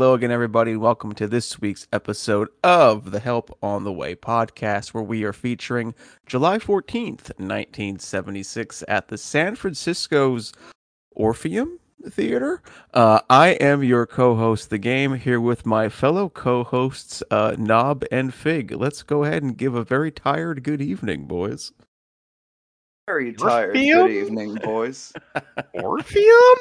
Hello again, everybody. Welcome to this week's episode of the Help on the Way podcast, where we are featuring July 14th, 1976, at the San Francisco's Orpheum Theater. Uh, I am your co host, The Game, here with my fellow co hosts, uh, Knob and Fig. Let's go ahead and give a very tired good evening, boys. Very tired. Orpheum? Good evening, boys. Orpheum?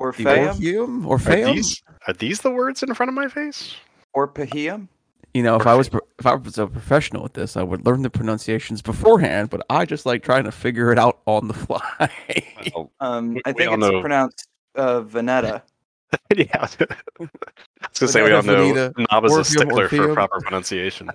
Orpheum? Orpheum? Are Orpheum? these are these the words in front of my face? Orpheum? You know, if I was if I was a professional at this, I would learn the pronunciations beforehand. But I just like trying to figure it out on the fly. Oh, Um, I think it's know. pronounced uh, Veneta. yeah. I was gonna say we all know Vanetta, Knob is a Orpheum, stickler for proper pronunciation.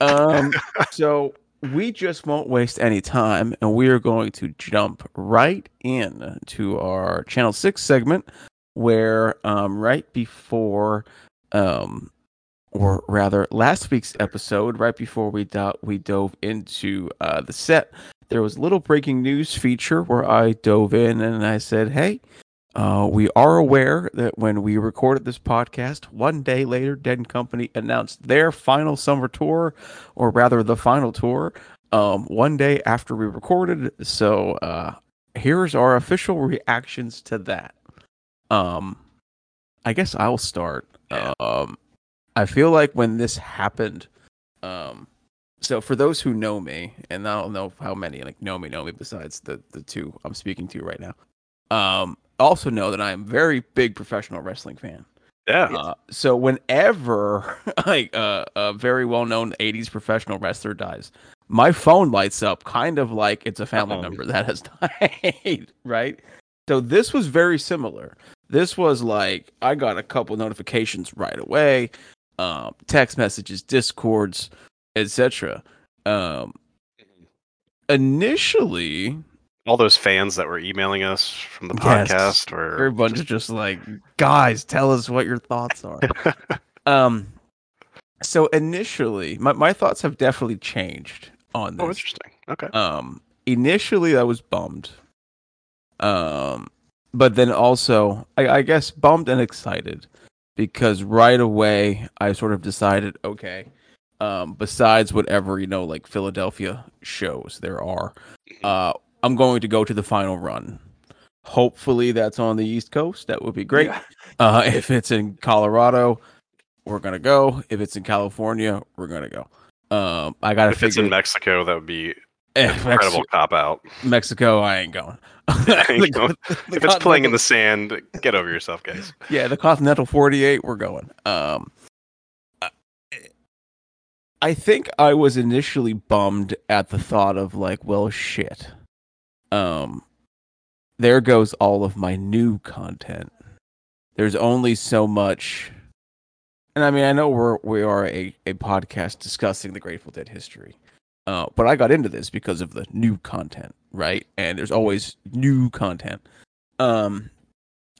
um, so we just won't waste any time, and we are going to jump right in to our Channel Six segment, where um, right before, um, or rather, last week's episode, right before we do- we dove into uh, the set, there was a little breaking news feature where I dove in and I said, "Hey." Uh, we are aware that when we recorded this podcast, one day later, Dead and Company announced their final summer tour, or rather, the final tour, um, one day after we recorded. So, uh, here's our official reactions to that. Um, I guess I'll start. Um, I feel like when this happened, um, so for those who know me, and I don't know how many like know me know me besides the the two I'm speaking to right now, um, also know that I am very big professional wrestling fan. Yeah. Uh, so whenever like uh, a very well known '80s professional wrestler dies, my phone lights up, kind of like it's a family Uh-oh. member that has died, right? So this was very similar. This was like I got a couple notifications right away, um, text messages, discords, etc. Um, initially, All those fans that were emailing us from the Yes. podcast were everyone's just like, guys, tell us what your thoughts are. um, so initially, my, my thoughts have definitely changed on Oh, interesting. Okay. Um, initially, I was bummed. Um, but then also, I, I guess bummed and excited because right away I sort of decided, okay, um, besides whatever you know, like Philadelphia shows there are, uh, I'm going to go to the final run. Hopefully, that's on the East Coast. That would be great. Yeah. Uh, if it's in Colorado, we're gonna go. If it's in California, we're gonna go. Um, I gotta If it's figure in Mexico, that would be Eh, incredible cop out. Mexico, I ain't going. You know, The- the if it's playing in the sand, get over yourself, guys. yeah, the Continental 48, we're going. Um, I- I think I was initially bummed at the thought of like, well, shit. Um, there goes all of my new content. There's only so much, and I mean, I know we're we are a a podcast discussing the Grateful Dead history. Uh, but I got into this because of the new content, right? And there's always new content. Um,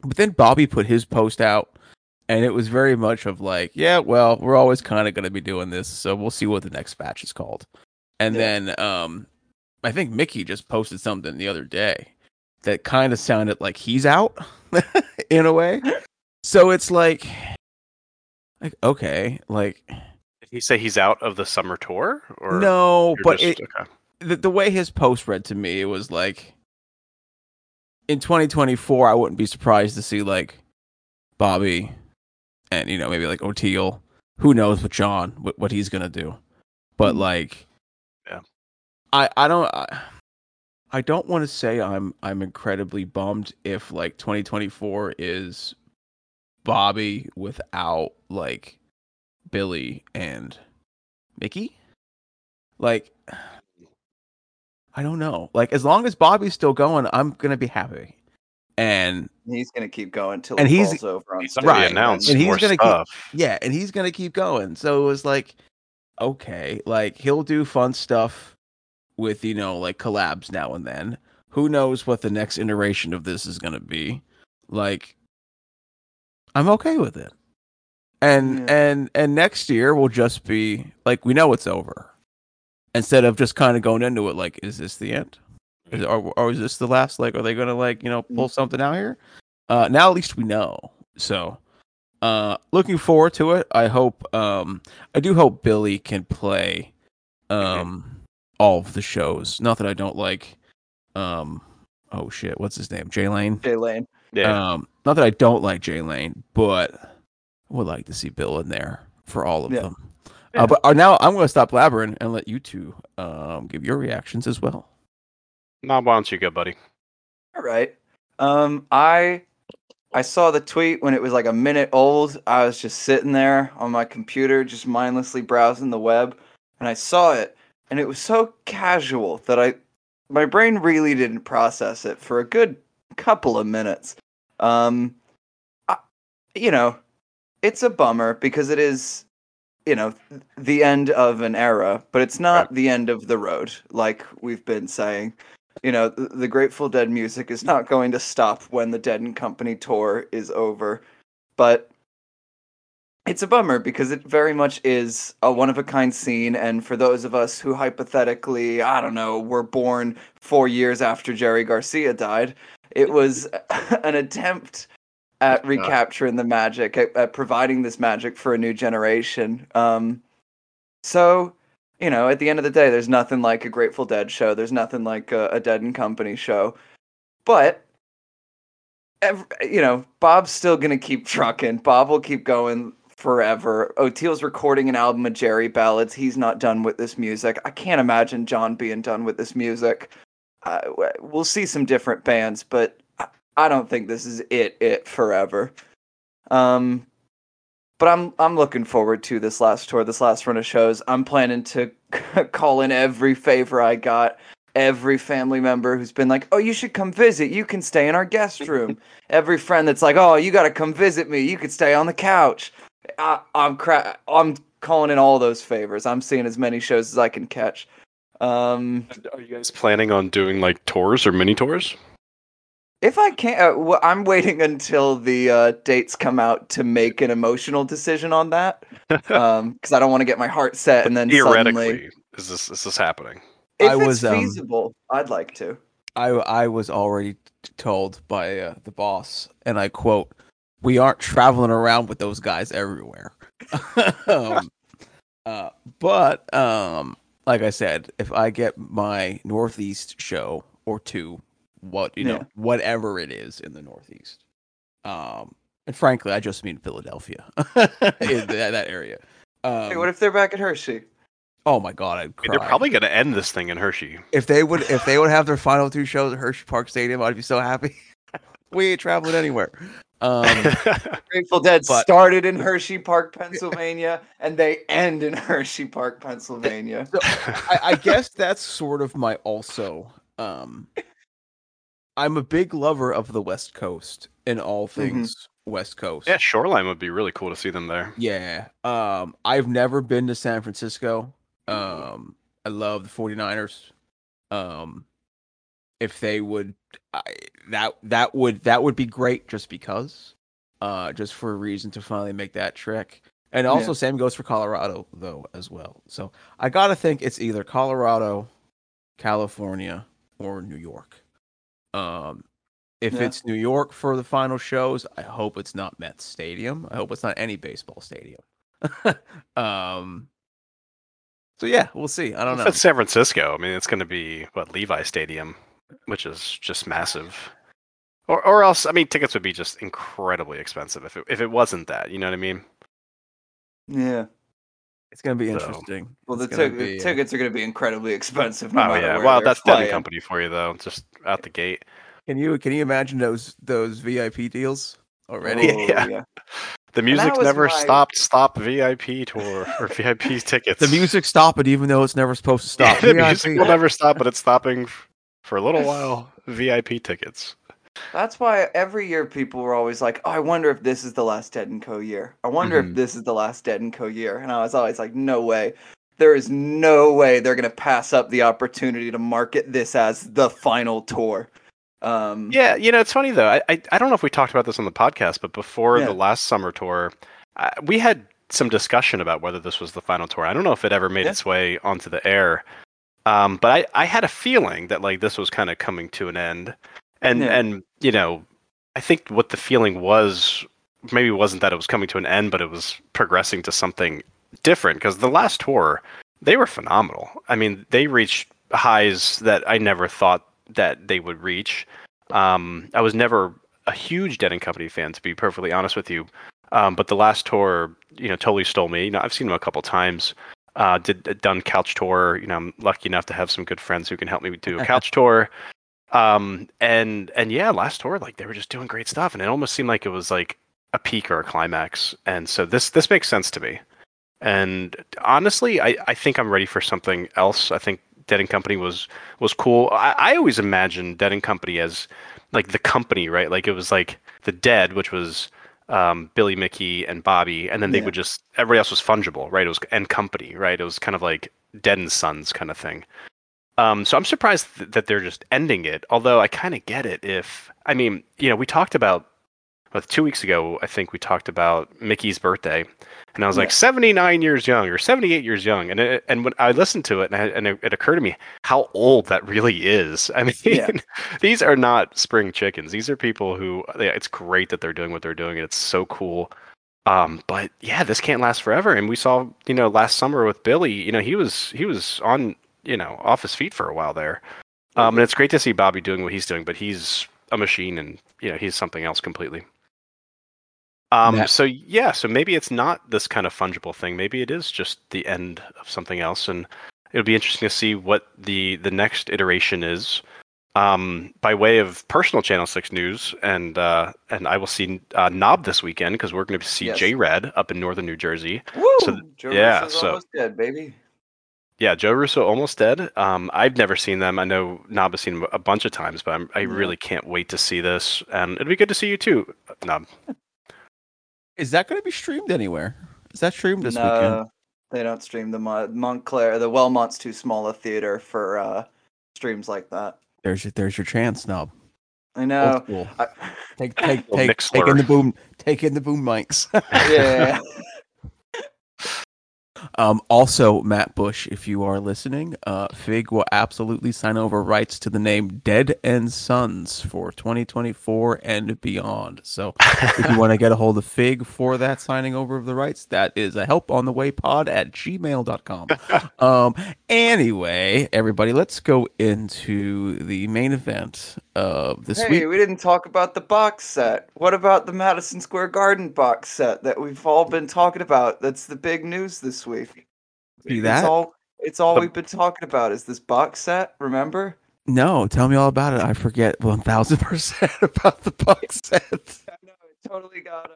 but then Bobby put his post out, and it was very much of like, yeah, well, we're always kind of going to be doing this, so we'll see what the next batch is called. And Yeah. then um, I think Mickey just posted something the other day that kind of sounded like he's out in a way. So it's like, like okay, like Did he say he's out of the summer tour? Or no, but just- it, okay. the, the way his post read to me, it was like in 2024, I wouldn't be surprised to see like Bobby and you know maybe like Oteil. Who knows what John what, what he's gonna do? But Mhm. like. I I don't I, I don't want to say I'm I'm incredibly bummed if like 2024 is Bobby without like Billy and Mickey. Like I don't know. Like as long as Bobby's still going, I'm gonna be happy. And He's gonna keep going till And he he's- falls over on He's stage. Right. announced And he's more gonna keep- stuff. yeah, and he's gonna keep going. So it was like, okay, like he'll do fun stuff with you know like collabs now and then. Who knows what the next iteration of this is gonna be? Like, I'm okay with it. And Yeah. and and next year will just be like we know it's over. Instead of just kind of going into it like, is this the end? Is, or, or is this the last? Like, are they gonna like you know pull something out here? Uh, now at least we know. So, uh, looking forward to it. I hope, um, I do hope Billy can play, um, all of the shows. Not that I don't like, um, oh shit, what's his name? Jay Lane. Jay Lane. Yeah. Um, not that I don't like Jay Lane, but I would like to see Bill in there for all of Yeah. them. Yeah. Uh, but uh, now I'm going to stop blabbering and let you two um, give your reactions as well. Now, why don't you go, buddy? All right. Um, I I saw the tweet when it was like a minute old. I was just sitting there on my computer, just mindlessly browsing the web, and I saw it, and it was so casual that I my brain really didn't process it for a good couple of minutes. Um, I, you know, it's a bummer because it is, you know, the end of an era, but it's not the end of the road, like we've been saying you know, the, the Grateful Dead music is not going to stop when the Dead and Company tour is over. But it's a bummer because it very much is a one of a kind scene. And for those of us who hypothetically, I don't know, were born four years after Jerry Garcia died, it was an attempt at recapturing the magic, at, at providing this magic for a new generation. Um, so you know, at the end of the day, there's nothing like a Grateful Dead show. There's nothing like a, a Dead and Company show. But, ev you know, Bob's still going to keep trucking. Bob will keep going forever. Oteil's recording an album of Jerry ballads. He's not done with this music. I can't imagine John being done with this music. Uh, we'll see some different bands, but I- don't think this is it, it forever. Um, but I'm I'm looking forward to this last tour, this last run of shows. I'm planning to call in every favor I got, every family member who's been like, "Oh, you should come visit. You can stay in our guest room." every friend that's like, "Oh, you got to come visit me. You could stay on the couch." I, I'm cra- I'm calling in all those favors. I'm seeing as many shows as I can catch. Um, Are you guys planning on doing like tours or mini tours? If I can't, uh, well, I'm waiting until the uh, dates come out to make an emotional decision on that, because I don't want to get my heart set and then Theoretically, suddenly, is this is this happening? if I it's was, um, feasible, I'd like to. I I was already told by uh, the boss, and I quote, "We aren't traveling around with those guys everywhere." um, uh, but um, like I said, if I get my Northeast show or two, what you know, whatever it is in the Northeast, um, and frankly, I just mean Philadelphia, in that, that area. Um, Hey, what if they're back at Hershey? oh my god, I'd I mean, cry. they're probably going to end this thing in Hershey. if they would if they would have their final two shows at Hershey Park Stadium, I'd be so happy. we ain't traveling anywhere. Um, Grateful Dead but- started in Hershey Park, Pennsylvania, and they end in Hershey Park, Pennsylvania. I, I guess that's sort of my also. Um, I'm a big lover of the West Coast in all things West Coast. yeah, Shoreline would be really cool to see them there. Yeah. Um, I've never been to San Francisco. Um, I love the 49ers. Um, if they would, I, that that would that would be great just because, uh, just for a reason to finally make that trick And also, Yeah. same goes for Colorado though as well. So I gotta think it's either Colorado, California, or New York. Um, if Yeah. it's New York for the final shows, I hope it's not Met Stadium. I hope it's not any baseball stadium. um, so yeah, we'll see. I don't If know. it's San Francisco, I mean, it's going to be what Levi Stadium, which is just massive. Or, or else, I mean, tickets would be just incredibly expensive if it if it wasn't that. You know what I mean? Yeah. It's gonna be So- interesting. Well, the, It's be, uh, tickets are going to be incredibly expensive. No oh matter yeah. where Well, that's Dead flying. Company for you though. Just out the gate. Can you can you imagine those those VIP deals already? Oh, Yeah. yeah. The music never my- stopped. Stop VIP tour or VIP tickets. The music stop it even though it's never supposed to stop. the VIP. music will never stop, but it's stopping f- for a little while. VIP tickets. That's why every year people were always like, "Oh, I wonder if this is the last Dead and Co year. I wonder Mhm. if this is the last Dead and Co year." And I was always like, "No way. There is no way they're going to pass up the opportunity to market this as the final tour." Um Yeah, you know, it's funny though. I, I I don't know if we talked about this on the podcast, but before Yeah. the last summer tour, uh, we had some discussion about whether this was the final tour. I don't know if it ever made Yeah. its way onto the air, um, but I, I had a feeling that like this was kind of coming to an end, and Yeah. and you know, I think what the feeling was maybe wasn't that it was coming to an end, but it was progressing to something different. Because the last tour, they were phenomenal. I mean, they reached highs that I never thought that they would reach. Um, I was never a huge Dead and Company fan, to be perfectly honest with you. Um, but the last tour, you know, totally stole me. You know, I've seen them a couple times. Uh, did done couch tour. You know, I'm lucky enough to have some good friends who can help me do a couch tour. Um, and and yeah, last tour, like they were just doing great stuff, and it almost seemed like it was like a peak or a climax. And so this this makes sense to me. And honestly, I, I think I'm ready for something else. I think Dead and Company was was cool. I, I always imagined Dead and Company as like the company, right? Like it was like the Dead, which was um, Billy, Mickey, and Bobby, and then they Yeah. would just everybody else was fungible, right? It was and company, right? It was kind of like Dead and Sons kind of thing. Um, so I'm surprised th- that they're just ending it. Although I kind of get it. If I mean, you know, we talked about well, two weeks ago. I think we talked about Mickey's birthday, and I was like Yeah. 79 years young or 78 years young, and it, and when I listened to it, and, I, and it, it occurred to me how old that really is. I mean, Yeah. these are not spring chickens. These are people who. Yeah, it's great that they're doing what they're doing, and it's so cool. Um, but yeah, this can't last forever. And we saw, you know, last summer with Billy, you know, he was he was on, you know, off his feet for a while there. Um, and it's great to see Bobby doing what he's doing, but he's a machine, and you know, he's something else completely. Um, Matt- so yeah, so maybe it's not this kind of fungible thing. Maybe it is just the end of something else, and it'll be interesting to see what the the next iteration is. Um, by way of personal Channel Six news, and uh, and I will see uh, Knob this weekend because we're going to see Yes. JRAD up in northern New Jersey. Woo! So- Joe yeah, Russo's so- almost dead, baby. Yeah, Joe Russo almost dead. Um, I've never seen them. I know Knob has seen them a bunch of times, but I'm, I Yeah. really can't wait to see this, and it'd be good to see you too, Knob. Is that going to be streamed anywhere? Is that streamed this no, weekend? they don't stream the Mon- Montclair. The Wellmont's too small a theater for uh, streams like that. There's your there's your chance, Snob. I know. school. I, Take take take take in the boom take in the boom mics. yeah. Um, also, Matt Busch, if you are listening, uh, Fig will absolutely sign over rights to the name Dead and Sons for 2024 and beyond. So, if you want to get a hold of Fig for that signing over of the rights, that is a help on the way pod at gmail.com. um, anyway, everybody, let's go into the main event of this Hey, week. we didn't talk about the box set. What about the Madison Square Garden box set that we've all been talking about? That's the big news this week. See It's that? all it's all The- we've been talking about is this box set, remember? No, tell me all about it. I forget 1000% about the box set. I know it totally got uh,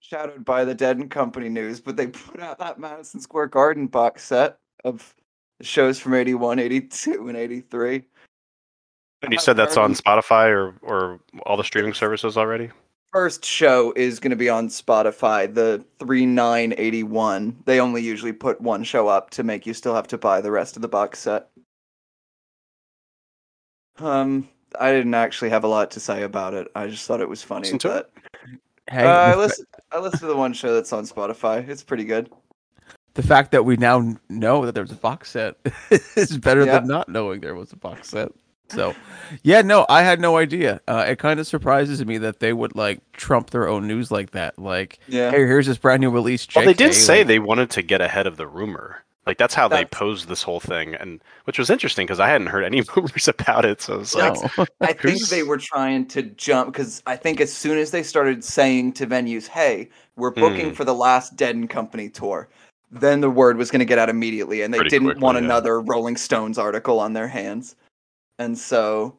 shadowed by the Dead and Company news, but they put out that Madison Square Garden box set of shows from 81, 82, and 83. And you said that's on Spotify or or all the streaming services already. First show is going to be on Spotify, the 3981. They only usually put one show up to make you still have to buy the rest of the box set. Um, I didn't actually have a lot to say about it. I just thought it was funny Listen to that Hey, uh, I the, listen. I listened to the one show that's on Spotify. It's pretty good. the fact that we now know that there's a box set is better Yeah. than not knowing there was a box set. So, yeah, no, I had no idea. Uh, it kind of surprises me that they would like trump their own news like that. Like, Yeah. hey, here's this brand new release. Well, they did say like- they wanted to get ahead of the rumor. Like that's how they posed this whole thing, and which was interesting because I hadn't heard any rumors about it. So it's like, No. I think they were trying to jump because I think as soon as they started saying to venues, "Hey, we're booking Mm. for the last Dead and Company tour," then the word was going to get out immediately, and they Pretty didn't quickly, want yeah. another Rolling Stones article on their hands, and so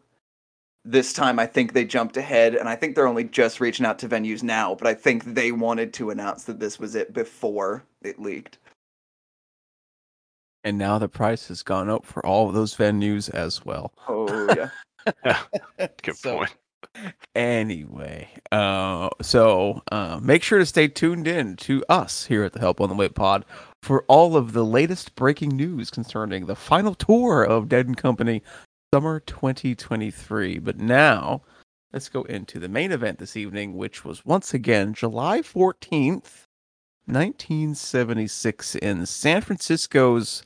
this time I think they jumped ahead, and I think they're only just reaching out to venues now. But I think they wanted to announce that this was it before it leaked. and now the price has gone up for all of those venues as well. Oh yeah, good So- point. Anyway, uh, so uh, make sure to stay tuned in to us here at the Help on the Way Pod for all of the latest breaking news concerning the final tour of Dead and Company Summer 2023. But now, let's go into the main event this evening, which was once again July 14th, 1976, in San Francisco's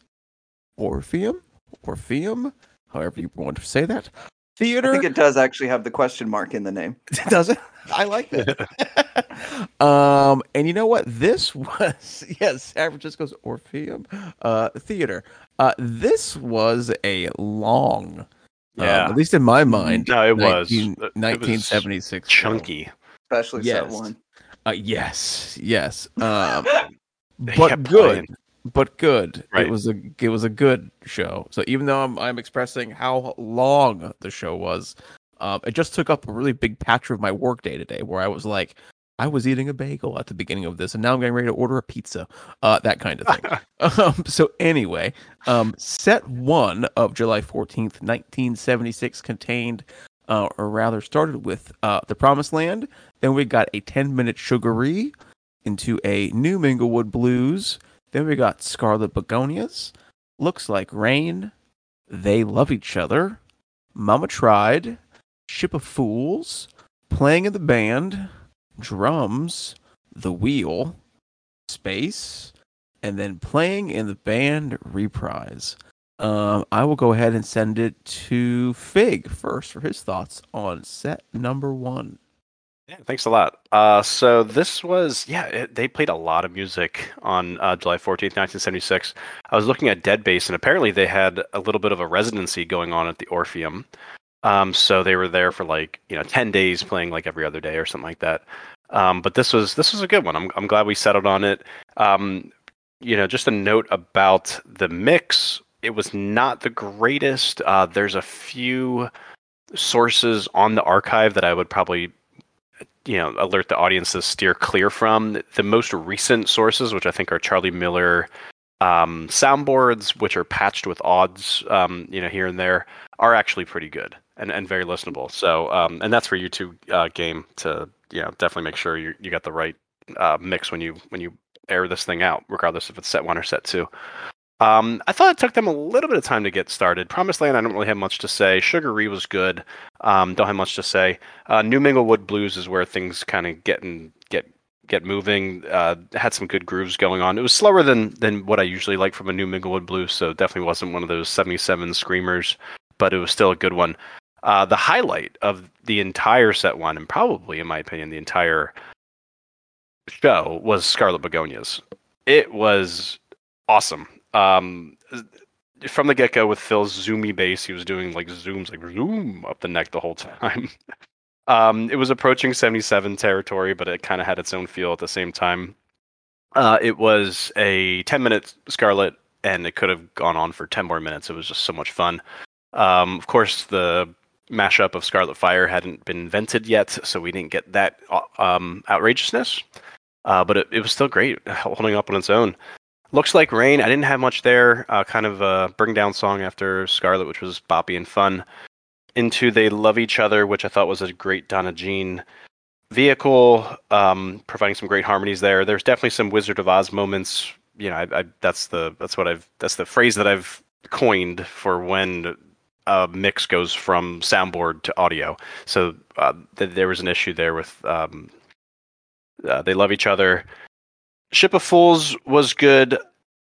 Orpheum, Orpheum, however you want to say that. theater. I think it does actually have the question mark in the name. does it? I like that. um, and you know what? This was yes, San Francisco's Orpheum uh, Theater. Uh, this was a long, Yeah. um, at least in my mind. No, it was. 19 It was 1976. Chunky. Especially set one. Uh, yes, yes. Um, but good. playing. But good. Right. It was a it was a good show. So even though I'm I'm expressing how long the show was, um, it just took up a really big patch of my work day today, where I was like, I was eating a bagel at the beginning of this, and now I'm getting ready to order a pizza, uh, that kind of thing. um, so anyway, um, set one of July 14th, 1976 contained, uh, or rather started with uh, the Promised Land. Then we got a 10 minute Sugaree into a New Minglewood Blues. Then we got Scarlet Begonias, Looks Like Rain, They Love Each Other, Mama Tried, Ship of Fools, Playing in the Band, Drums, The Wheel, Space, and then Playing in the Band Reprise. Um, I will go ahead and send it to Fig first for his thoughts on set number one. Yeah, thanks a lot. Uh, so this was, yeah, it, they played a lot of music on uh, July 14th, 1976. I was looking at DeadBase, and apparently they had a little bit of a residency going on at the Orpheum. Um, so they were there for like, you know, 10 days playing like every other day or something like that. Um, but this was this was a good one. I'm I'm glad we settled on it. Um, you know, just a note about the mix. It was not the greatest. Uh, there's a few sources on the archive that I would probably you know alert the audience to steer clear from the most recent sources which i think are charlie miller um, soundboards which are patched with AUDs um, you know here and there are actually pretty good and, and very listenable so um, and that's for you two uh, game to you know definitely make sure you, you got the right uh, mix when you when you air this thing out regardless if it's set one or set two um, I thought it took them a little bit of time to get started. Promised Land, I don't really have much to say. Sugaree was good. Um, don't have much to say. Uh, New Minglewood Blues is where things kind of get in, get get moving. Uh, had some good grooves going on. It was slower than than what I usually like from a New Minglewood Blues, so definitely wasn't one of those 77 screamers, but it was still a good one. Uh, the highlight of the entire set one, and probably in my opinion, the entire show was Scarlet Begonias. It was awesome. Um, from the get go with Phil's zoomy bass, he was doing like zooms, like zoom up the neck the whole time. um, it was approaching 77 territory, but it kind of had its own feel at the same time. Uh, it was a 10 minute Scarlet, and it could have gone on for 10 more minutes. It was just so much fun. Um, of course, the mashup of Scarlet Fire hadn't been invented yet, so we didn't get that uh, um, outrageousness. Uh, but it, it was still great, holding up on its own. Looks like rain. I didn't have much there. Uh, kind of a bring down song after Scarlet, which was boppy and fun. Into They Love Each Other, which I thought was a great Donna Jean vehicle, um, providing some great harmonies there. There's definitely some Wizard of Oz moments. You know, I, I, that's the that's what I've that's the phrase that I've coined for when a mix goes from soundboard to audio. So uh, th- there was an issue there with um, uh, They Love Each Other. Ship of Fools was good.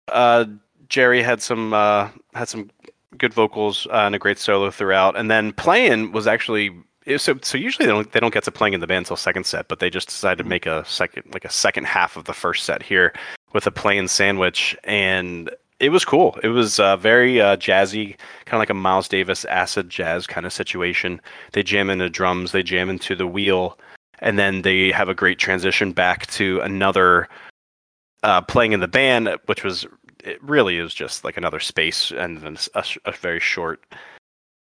Uh, Jerry had some uh, had some good vocals uh, and a great solo throughout. And then playing was actually so so usually they don't they don't get to playing in the band until second set, but they just decided to make a second like a second half of the first set here with a playing sandwich and it was cool. It was uh, very uh, jazzy, kind of like a Miles Davis acid jazz kind of situation. They jam into drums, they jam into the wheel, and then they have a great transition back to another uh, playing in the band, which was it really is just like another space and then a, a very short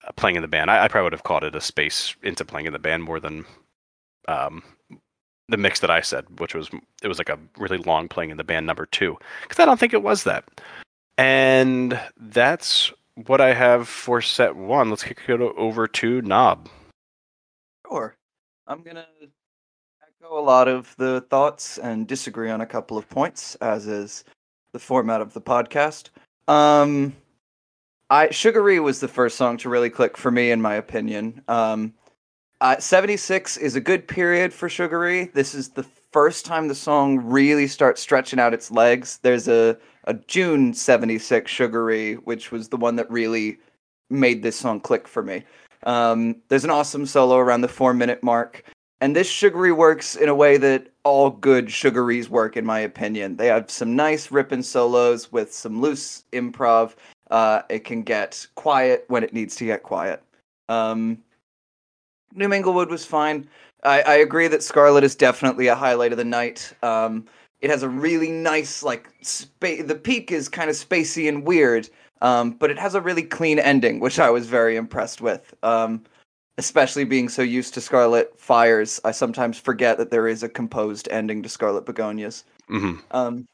uh, playing in the band. I, I, probably would have called it a space into playing in the band more than um, the mix that I said, which was it was like a really long playing in the band number two because I don't think it was that. And that's what I have for set one. Let's kick it over to Knob. Sure. I'm going to echo a lot of the thoughts and disagree on a couple of points, as is the format of the podcast. Um, I Sugaree was the first song to really click for me, in my opinion. Um, uh, 76 is a good period for Sugaree. This is the first time the song really starts stretching out its legs. There's a, a June 76 Sugaree, which was the one that really made this song click for me. Um, there's an awesome solo around the four minute mark. And this Sugaree works in a way that all good Sugarees work, in my opinion. They have some nice ripping solos with some loose improv. Uh, it can get quiet when it needs to get quiet. Um, New Minglewood was fine. I, I agree that Scarlet is definitely a highlight of the night. Um, it has a really nice, like, spa- the peak is kind of spacey and weird, um, but it has a really clean ending, which I was very impressed with. Um, especially being so used to Scarlet Fires, I sometimes forget that there is a composed ending to Scarlet Begonias. hmm Um,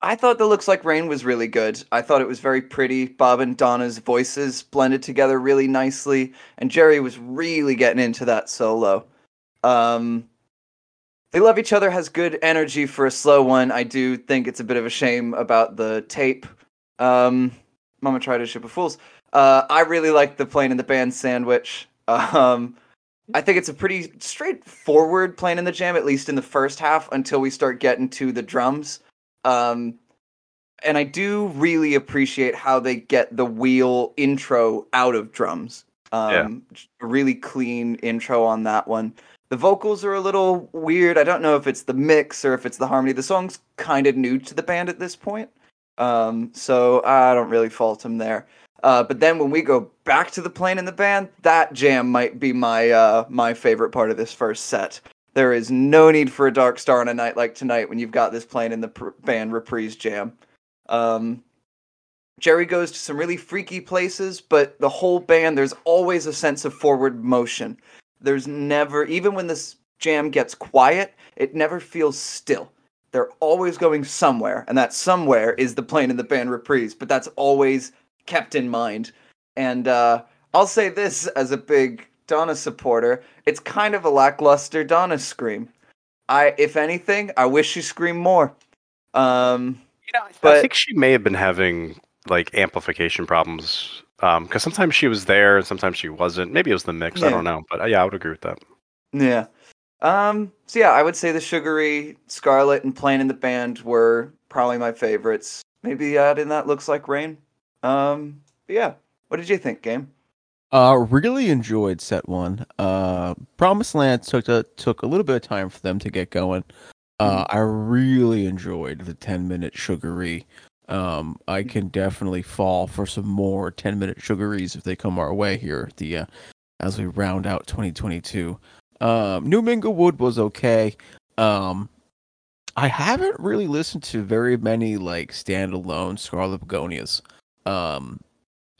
I thought the looks like rain was really good. I thought it was very pretty. Bob and Donna's voices blended together really nicely, and Jerry was really getting into that solo. Um, they love each other has good energy for a slow one. I do think it's a bit of a shame about the tape. Um, Mama tried a ship of fools. Uh, I really like the playing in the band sandwich. Um, I think it's a pretty straightforward plane in the jam, at least in the first half, until we start getting to the drums. Um, and I do really appreciate how they get the wheel intro out of drums. Um, A really clean intro on that one. The vocals are a little weird. I don't know if it's the mix or if it's the harmony. The song's kind of new to the band at this point. Um, so I don't really fault him there. Uh, but then when we go back to the playing in the band, that jam might be my uh, my favorite part of this first set. There is no need for a dark star on a night like tonight when you've got this playing in the pr- band reprise jam. Um, Jerry goes to some really freaky places, but the whole band, there's always a sense of forward motion. There's never, even when this jam gets quiet, it never feels still. They're always going somewhere, and that somewhere is the playing in the band reprise, but that's always kept in mind. And uh, I'll say this as a big Donna supporter, it's kind of a lackluster Donna scream. I, if anything, I wish she screamed more. Um, You know, I, But- think she may have been having like amplification problems because sometimes she was there and sometimes she wasn't. Maybe it was the mix. I don't know, but uh, yeah, I would agree with that. Yeah. Um, so yeah, I would say the Sugaree Scarlet and Playing in the band were probably my favorites. Maybe add in that looks like rain. Um, but yeah. What did you think, game? Uh, really enjoyed set one. Uh, Promised Land took a took a little bit of time for them to get going. Uh, I really enjoyed the ten minute Sugaree. Um, I can definitely fall for some more ten minute Sugarees if they come our way here. The uh, as we round out 2022. Um, New Minglewood was okay. Um, I haven't really listened to very many like standalone Scarlet Begonias. Um,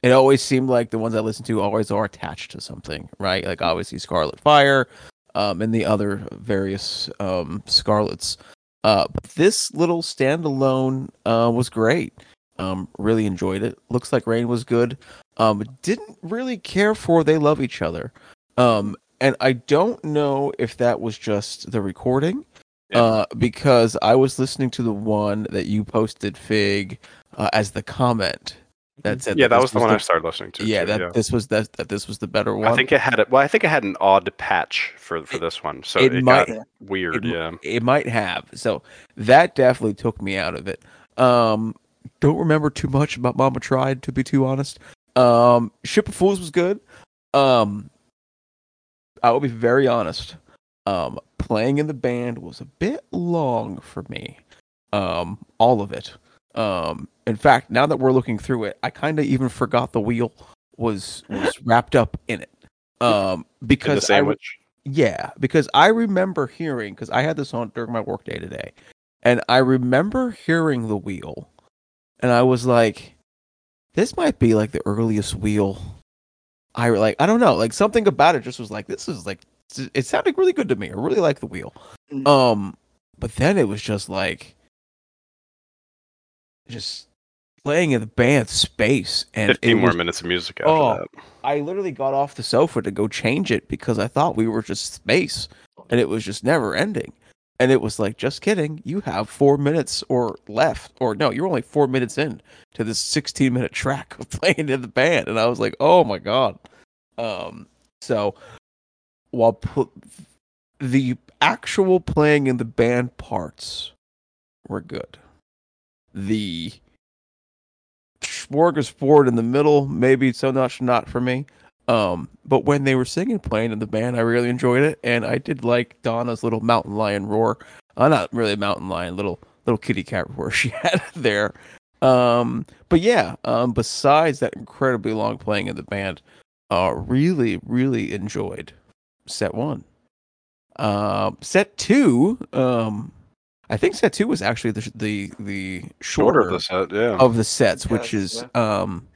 it always seemed like the ones I listen to always are attached to something, right? Like obviously Scarlet Fire, um, and the other various um Scarlets. Uh, but this little standalone uh was great. Um, really enjoyed it. Looks like Rain was good. Um, didn't really care for They Love Each Other. Um, and I don't know if that was just the recording. Yeah. Uh, because I was listening to the one that you posted, Fig, uh, as the comment that said Yeah, that was the one I started listening to. yeah, too, that this was that that this was the better one. I think it had it. Well, I think it had an odd patch for for this one, so it it, might- got weird. it, yeah, it might have. So that definitely took me out of it. Um, don't remember too much about Mama Tried to be too honest. Um, Ship of Fools was good. Um, I will be very honest. Um, playing in the band was a bit long for me. Um, all of it. Um, in fact, now that we're looking through it, I kind of even forgot the wheel was was wrapped up in it. Um, in because the I sandwich. yeah, because I remember hearing because I had this on during my workday today, and I remember hearing the wheel, and I was like, "This might be like the earliest wheel." I like I don't know, like something about it just was like this is like it sounded really good to me. I really like the wheel. Mhm. Um, but then it was just like just playing in the band space, and it Fifteen more was minutes of music after Oh. that. I literally got off the sofa to go change it because I thought we were just space and it was just never ending. And it was like, just kidding. You have four minutes or left, or no, you're only four minutes in to this 16 minute track of playing in the band. And I was like, oh my God. Um, so while the actual playing in the band parts were good, the smorgasbord in the middle, maybe so much not for me. Um, but when they were singing, playing in the band, I really enjoyed it, and I did like Donna's little mountain lion roar. Uh, not really a mountain lion, little little kitty cat roar she had there. Um, but yeah, um, besides that incredibly long playing in the band, uh, really, really enjoyed set one. Um, set two, um, I think set two was actually the the the shorter, Shorter of the set, yeah. of the sets, which Yes, is um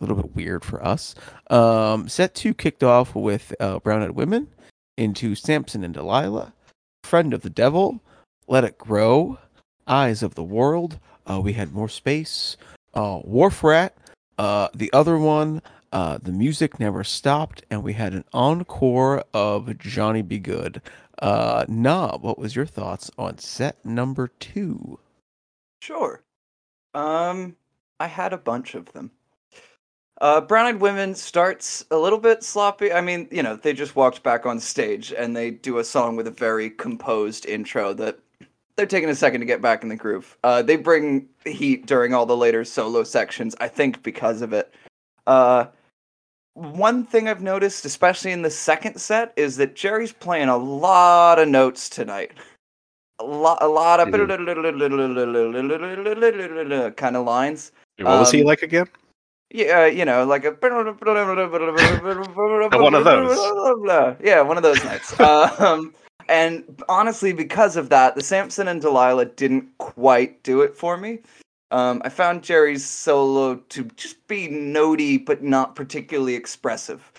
a little bit weird for us. Um, set two kicked off with uh, Brown Eyed Women into Samson and Delilah, Friend of the Devil, Let It Grow, Eyes of the World. Uh, we had more space. Uh, Wharf Rat. Uh, the other one. Uh, the music never stopped, and we had an encore of Johnny B. Goode. Uh, Knob, what was your thoughts on set number two? Sure. Um, I had a bunch of them. Uh, Brown Eyed Women starts a little bit sloppy. I mean, you know, they just walked back on stage and they do a song with a very composed intro that they're taking a second to get back in the groove. Uh, they bring heat during all the later solo sections, I think, because of it. Uh, one thing I've noticed, especially in the second set, is that Jerry's playing a lot of notes tonight. A lot, a lot of kind of lines. what was he um, like again? Yeah, you know, like a one of those. Yeah, one of those nights. Um, and honestly, because of that, the Samson and Delilah didn't quite do it for me. Um, I found Jerry's solo to just be notey, but not particularly expressive.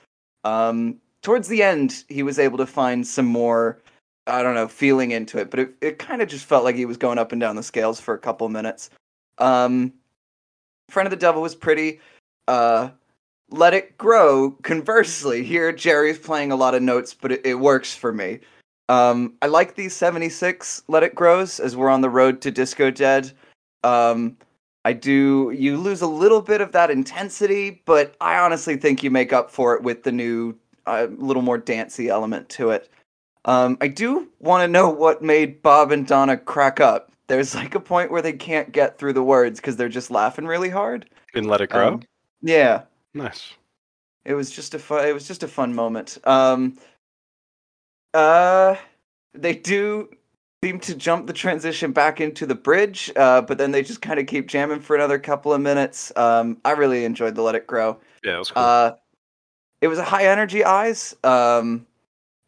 Um, towards the end, he was able to find some more, I don't know, feeling into it, but it, it kind of just felt like he was going up and down the scales for a couple minutes. Um, Friend of the Devil was pretty. Uh, Let It Grow, conversely, here Jerry's playing a lot of notes, but it, it works for me. Um, I like these 76 Let It Grows as we're on the road to Disco Dead. Um, I do, you lose a little bit of that intensity, but I honestly think you make up for it with the new, uh, little more dancey element to it. Um, I do want to know what made Bob and Donna crack up. There's like a point where they can't get through the words because they're just laughing really hard. In Let It Grow? Um, yeah, nice. it was just a fun. It was just a fun moment. Um, uh, they do seem to jump the transition back into the bridge, uh, but then they just kind of keep jamming for another couple of minutes. Um, I really enjoyed the Let It Grow. Yeah, it was cool. Uh, it was a high energy eyes. Um,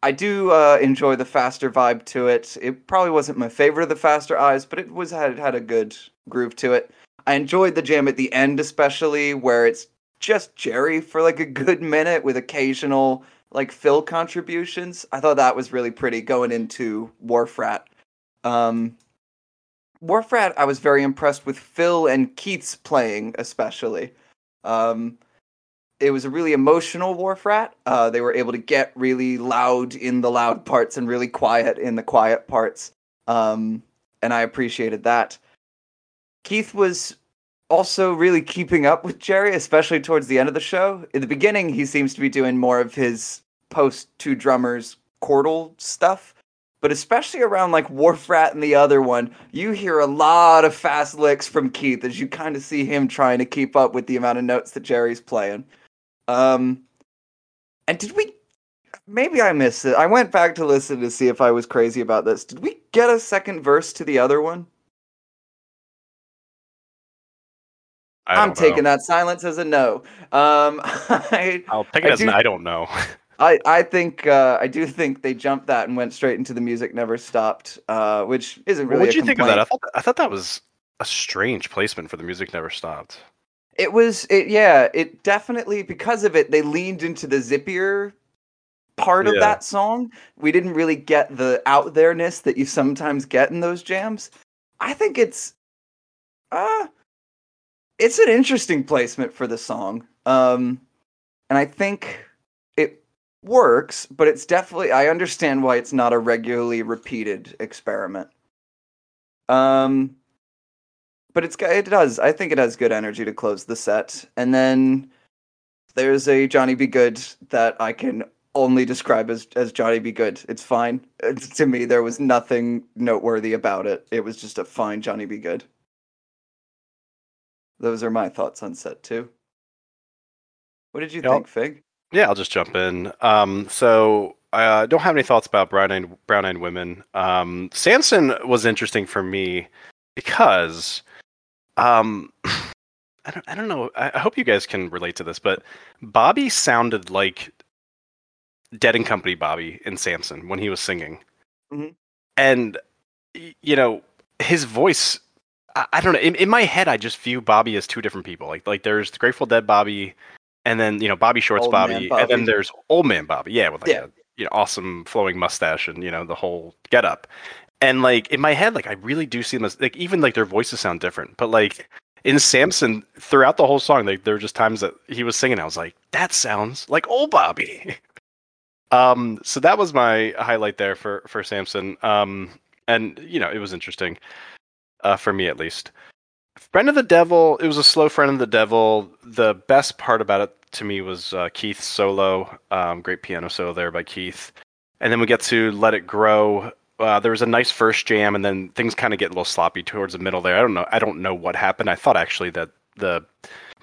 I do uh, enjoy the faster vibe to it. It probably wasn't my favorite of the faster eyes, but it was had had a good groove to it. I enjoyed the jam at the end, especially where it's just Jerry for like a good minute with occasional like Phil contributions. I thought that was really pretty going into Wharf Rat. Um, Wharf Rat, I was very impressed with Phil and Keith's playing, especially. Um, it was a really emotional Wharf Rat. Uh, they were able to get really loud in the loud parts and really quiet in the quiet parts. Um, and I appreciated that. Keith was also really keeping up with Jerry, especially towards the end of the show. In the beginning, he seems to be doing more of his post two drummers chordal stuff. But especially around like Wharf Rat and the other one, you hear a lot of fast licks from Keith as you kind of see him trying to keep up with the amount of notes that Jerry's playing. Um, and did we? Maybe I missed it. I went back to listen to see if I was crazy about this. Did we get a second verse to the other one? I I'm don't taking know. that silence as a no. Um, I, I'll take I it as an I don't know. I, I think uh, I do think they jumped that and went straight into the music never stopped, uh, which isn't really. what did a you think of that? I thought I thought that was a strange placement for the music never stopped. It was it yeah, it definitely because of it they leaned into the zippier part of that song. We didn't really get the out there-ness that you sometimes get in those jams. I think it's uh it's an interesting placement for the song. Um and I think works, but it's definitely I understand why it's not a regularly repeated experiment. Um but it's it does. I think it has good energy to close the set. And then there's a Johnny B. Goode that I can only describe as as Johnny B. Goode. It's fine. It's, to me, there was nothing noteworthy about it. It was just a fine Johnny B. Goode. Those are my thoughts on set two. What did you Yep. think, Fig? Yeah, I'll just jump in. Um, so I uh, don't have any thoughts about brown eyed brown eyed women. Um, Samson was interesting for me because um, I don't I don't know. I, I hope you guys can relate to this, but Bobby sounded like Dead and Company Bobby in Samson when he was singing, Mhm. and you know his voice. I, I don't know. In, in my head, I just view Bobby as two different people. Like like there's the Grateful Dead Bobby, and then you know Bobby Shorts Old Man Bobby, and then there's Old Man Bobby. Yeah, with like Yeah. a you know awesome flowing mustache and you know the whole get up. And like in my head, like I really do see them as like even like their voices sound different. But like in Samson, throughout the whole song, like there were just times that he was singing, I was like, that sounds like old Bobby. um, so that was my highlight there for for Samson. Um, and you know, it was interesting, uh, for me at least. Friend of the Devil, it was a slow Friend of the Devil. The best part about it to me was uh, Keith's solo, um, great piano solo there by Keith. And then we get to Let It Grow. Uh, there was a nice first jam, and then things kind of get a little sloppy towards the middle there. I don't know. I don't know what happened. I thought actually that the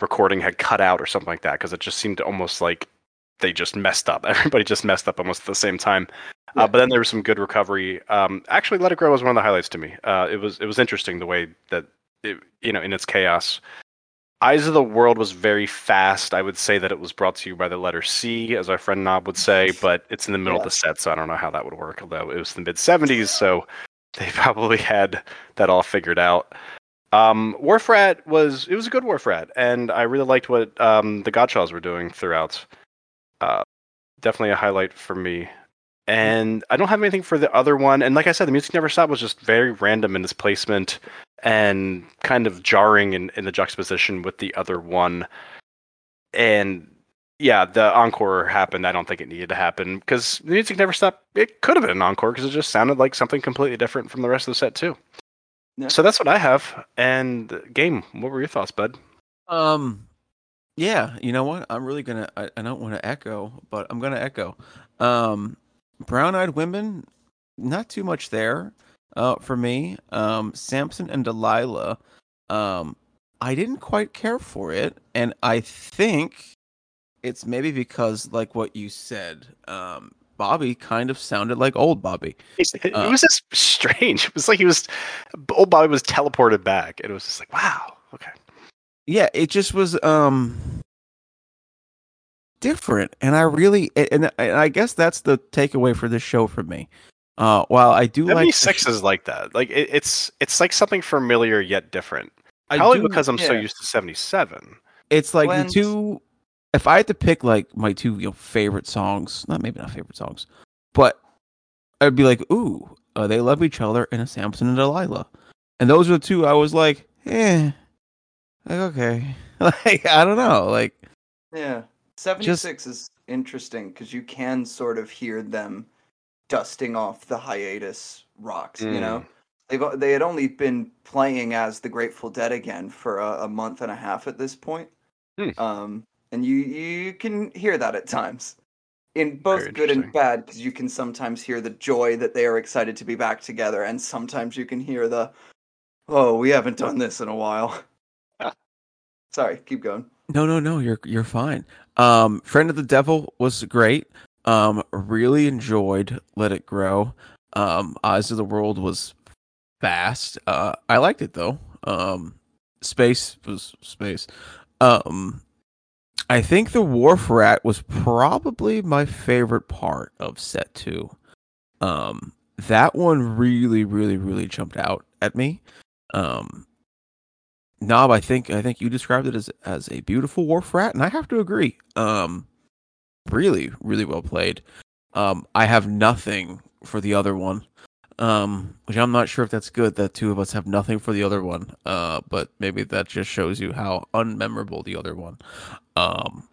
recording had cut out or something like that because it just seemed almost like they just messed up. Everybody just messed up almost at the same time. Yeah. Uh, but then there was some good recovery. Um, actually, Let It Grow was one of the highlights to me. Uh, it was it was interesting the way that it, you know in its chaos. Eyes of the World was very fast. I would say that it was brought to you by the letter C, as our friend Knob would say, but it's in the middle of the set, so I don't know how that would work. Although it was the mid '70s, so they probably had that all figured out. Um, Wharf Rat was it was a good Wharf Rat, and I really liked what um, the Godchauxs were doing throughout. Uh, definitely a highlight for me. And I don't have anything for the other one. And like I said, the music never stopped was just very random in its placement and kind of jarring in, in the juxtaposition with the other one. And yeah, the encore happened. I don't think it needed to happen because the music never stopped. It could have been an encore because it just sounded like something completely different from the rest of the set too. Yeah. So that's what I have. And game, what were your thoughts, bud? Um, yeah, you know what? I'm really gonna. I, I don't want to echo, but I'm gonna echo. Um, brown-eyed women, not too much there. Uh, for me, um, Samson and Delilah, um, I didn't quite care for it, and I think it's maybe because, like what you said, um, Bobby kind of sounded like old Bobby. It Uh, was just strange. It was like he was old Bobby was teleported back, and it was just like, wow, okay. yeah it just was um different and i really and, and i guess that's the takeaway for this show for me uh while i do like Seventy the six sh- is like that. Like it, it's it's like something familiar yet different. I Probably do- because I'm so used to seventy seven. it's like Blends. the two if i had to pick like my two you know favorite songs not maybe not favorite songs but i'd be like ooh uh, they love each other in a samson and delilah and those are the two i was like eh like okay like i don't know like Yeah. 76 is interesting because you can sort of hear them dusting off the hiatus rocks, you know? Mm. They've, they had only been playing as the Grateful Dead again for a, a month and a half at this point. Hmm. Um, and you, you can hear that at times. In both good and bad, because you can sometimes hear the joy that they are excited to be back together, and sometimes you can hear the, oh, we haven't done this in a while. Sorry, keep going. No, no, no. You're you're fine. Um, Friend of the Devil was great. Um, really enjoyed Let It Grow. Um, Eyes of the World was fast. Uh, I liked it though. Um, Space was space. Um, I think the Wharf Rat was probably my favorite part of set two. Um, that one really, really, really jumped out at me. Um, Knob, I think I think you described it as as a beautiful wharf rat, and I have to agree. Um, really, really well played. Um, I have nothing for the other one. Um, which I'm not sure if that's good that two of us have nothing for the other one. Uh, but maybe that just shows you how unmemorable the other one um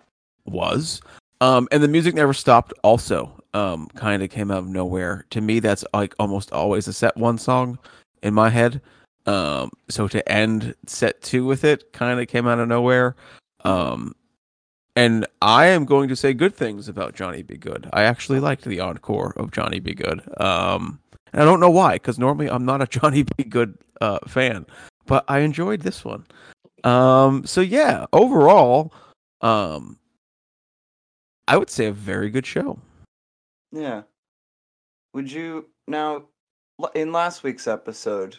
was. Um, and the music never stopped. Also, um, kind of came out of nowhere. To me, that's like almost always a set one song in my head. Um, so to end set two with it kind of came out of nowhere. Um, and I am going to say good things about Johnny B. Goode. I actually liked the encore of Johnny B. Goode. Um, and I don't know why, because normally I'm not a Johnny B. Goode uh, fan, but I enjoyed this one. Um, so yeah, overall, um, I would say a very good show. Yeah. Would you now in last week's episode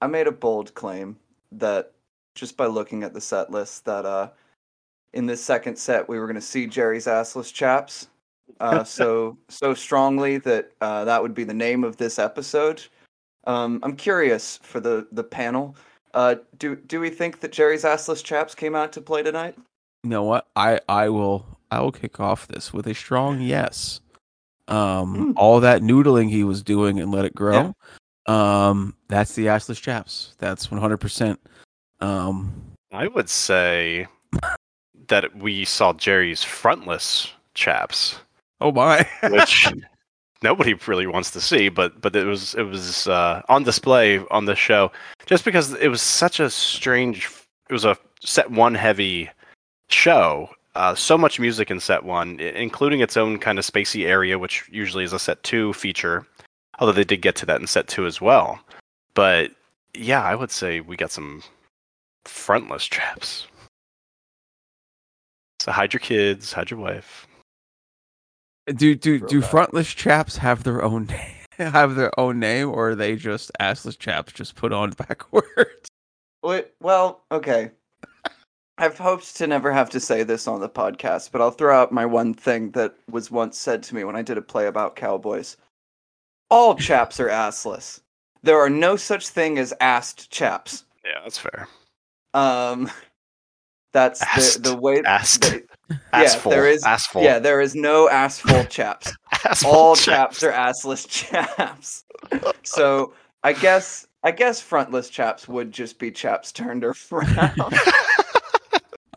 I made a bold claim that just by looking at the set list that uh in this second set we were going to see Jerry's assless chaps uh so so strongly that uh that would be the name of this episode. Um I'm curious for the the panel uh do do we think that Jerry's assless chaps came out to play tonight? You know what? I I will I will kick off this with a strong yes. Um, Mm. all that noodling he was doing and let it grow. Um, that's the assless chaps. That's one hundred percent. Um, I would say that we saw Jerry's frontless chaps, oh my. which nobody really wants to see, but but it was it was uh, on display on the show just because it was such a strange. It was a set one heavy show. Uh, so much music in set one, including its own kind of spacey area, which usually is a set two feature. Although they did get to that in set two as well. But yeah, I would say we got some frontless chaps. So hide your kids, hide your wife. do do do Throwback. frontless chaps have their own have their own name, or are they just assless chaps just put on backwards? Wait, well, okay. I've hoped to never have to say this on the podcast, but I'll throw out my one thing that was once said to me when I did a play about cowboys. All chaps are assless. There are no such thing as assed chaps. Yeah, that's fair. Um, that's Assed. the the way. Assed. they- Assful. there is- Assful. yeah, there is no assful chaps. Assful All chaps. chaps are assless chaps. So I guess I guess frontless chaps would just be chaps turned around.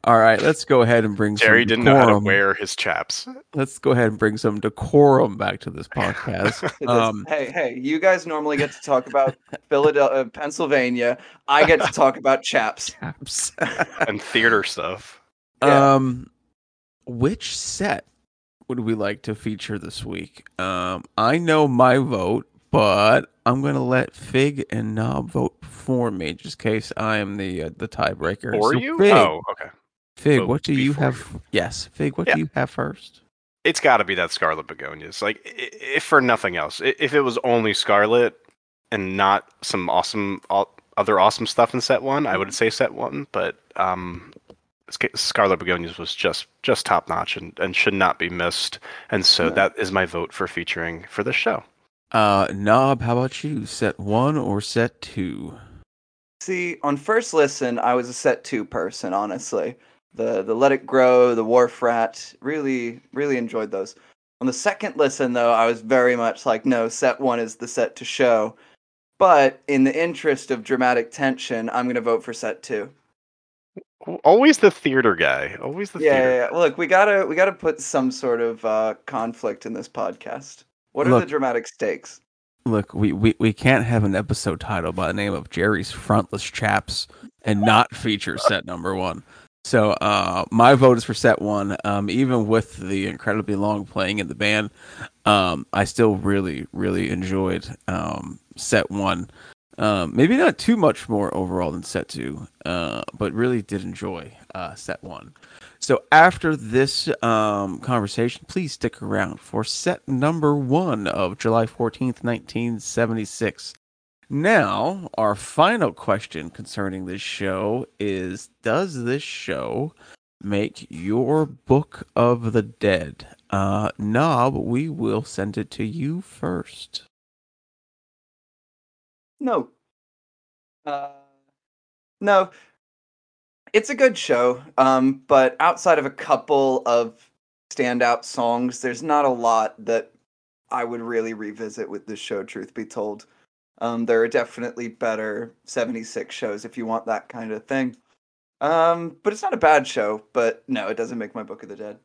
All right, let's go ahead and bring Jerry some didn't know how to decorum. wear his chaps. Let's go ahead and bring some decorum back to this podcast. Um, hey, hey, you guys normally get to talk about Philadelphia, Pennsylvania. I get to talk about chaps. chaps. and theater stuff. Yeah. Um, which set would we like to feature this week? Um, I know my vote, but I'm gonna let Fig and Knob vote for me, just in case I am the uh, the tiebreaker. Or So you? Fig, Oh, okay. Fig, what do you before have? Yes, Fig, what Yeah. do you have first? It's got to be that Scarlet Begonias. Like, if for nothing else, if it was only Scarlet and not some awesome, other awesome stuff in set one, I would say set one. But um, Scarlet Begonias was just just top notch and, and should not be missed. And so No. that is my vote for featuring for the show. Uh, Knob, how about you? Set one or set two? See, on first listen, I was a set two person, honestly. The the Let It Grow, the Wharf Rat, really, really enjoyed those. On the second listen, though, I was very much like, no, set one is the set to show. But in the interest of dramatic tension, I'm going to vote for set two. Always the theater guy. Always the Yeah, theater. yeah, yeah. Look, we gotta we gotta put some sort of uh, conflict in this podcast. What are the dramatic stakes? Look, we, we, we can't have an episode title by the name of Jerry's Frontless Chaps and not feature set number one. So uh, my vote is for set one. Um, even with the incredibly long playing in the band, um, I still really, really enjoyed um, set one. Um, maybe not too much more overall than set two, uh, but really did enjoy uh, set one. So after this um, conversation, please stick around for set number one of July 14th, 1976. Now, our final question concerning this show is Does this show make your Book of the Dead? Uh, Knob, we will send it to you first. No. Uh, no. It's a good show, um, but outside of a couple of standout songs, there's not a lot that I would really revisit with this show, truth be told. Um, there are definitely better 76 shows if you want that kind of thing. Um, but it's not a bad show, but no, it doesn't make my Book of the Dead.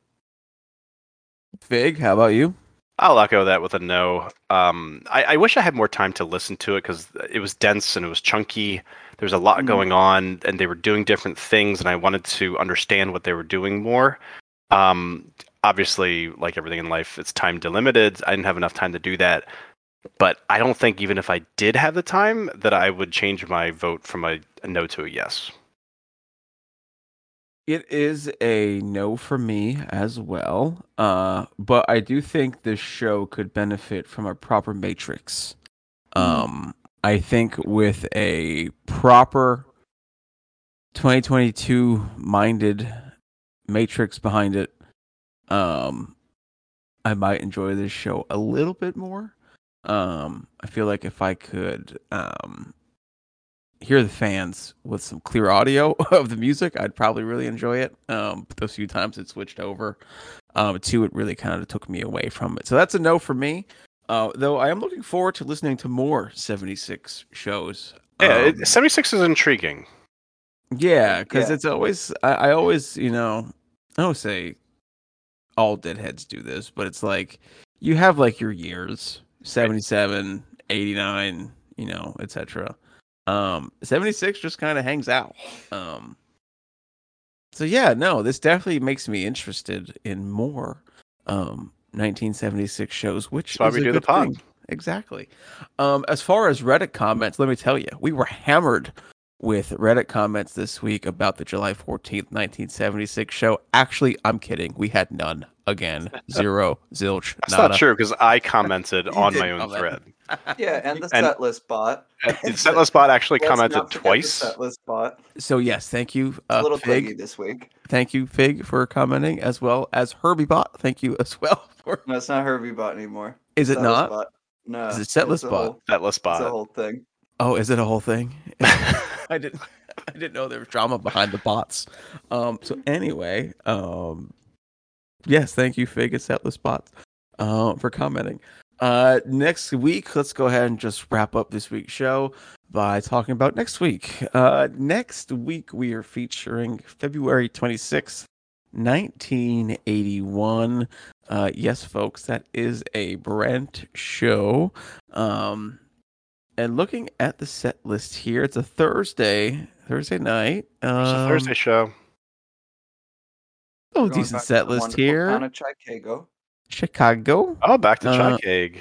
Fig, how about you? I'll echo that with a no. Um, I, I wish I had more time to listen to it because it was dense and it was chunky. There was a lot Mm. going on, and they were doing different things, and I wanted to understand what they were doing more. Um, obviously, like everything in life, it's time delimited. I didn't have enough time to do that. But I don't think even if I did have the time, that I would change my vote from a, a no to a yes. It is a no for me as well. Uh, but I do think this show could benefit from a proper matrix. Um, I think with a proper 2022 minded matrix behind it, um, I might enjoy this show a little bit more. Um, I feel like if I could um, hear the fans with some clear audio of the music, I'd probably really enjoy it. Um, but those few times it switched over um, to it really kind of took me away from it. So that's a no for me. Uh, though I am looking forward to listening to more 76 shows. Yeah, Um, it, 76 is intriguing. yeah, because Yeah. it's always I, I always you know I don't say all deadheads do this, but it's like you have like your years 77, 89, you know, etc. Um, 76 just kind of hangs out. Um, so yeah, no, this definitely makes me interested in more um 1976 shows, which That's why is we a do the pod. thing. Exactly. Um, as far as Reddit comments, let me tell you, we were hammered with Reddit comments this week about the July 14th, 1976 show. Actually, I'm kidding. We had none. Again, zero, zilch, That's nada. not true because I commented on my own comment. thread. Yeah, and the And- set list bot. And Setlist Bot actually Let's commented not forget the twice. Set list bot. So yes, thank you, It's a uh, little Fig. this week. Thank you, Fig, for commenting, as well as Herbie Bot. Thank you as well. For No, it's not Herbie bot anymore. is it Setlist not? Bot. No. Is it Setlist it's a Bot? whole- Setlist It's a whole thing. Oh, is it a whole thing? I didn't. I didn't know there was drama behind the bots. Um. So anyway, um. Yes, thank you, Fig and Setlist Bots, uh, for commenting. Uh, next week, let's go ahead and just wrap up this week's show by talking about next week. Uh, next week we are featuring February twenty sixth, nineteen eighty one. Uh, yes, folks, that is a Brent show. Um, and looking at the set list here, it's a Thursday, Thursday night. It's Um, a Thursday show. Oh, We're decent set list here. Town of Chicago. Chicago. Oh, back to Uh, Chai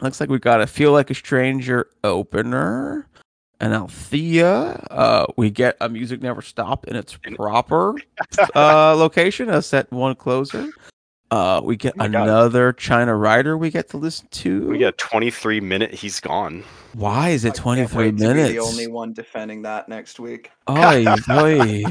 Looks like we got a Feel Like a Stranger opener. An Althea. Uh, we get a Music Never Stop in its proper uh, location, a set one closer. Uh, we get Oh my God. another China Rider we get to listen to. We get 23 minute. He's gone. Why is it 23 wait to be minutes? the only one defending that next week. Oy, oy.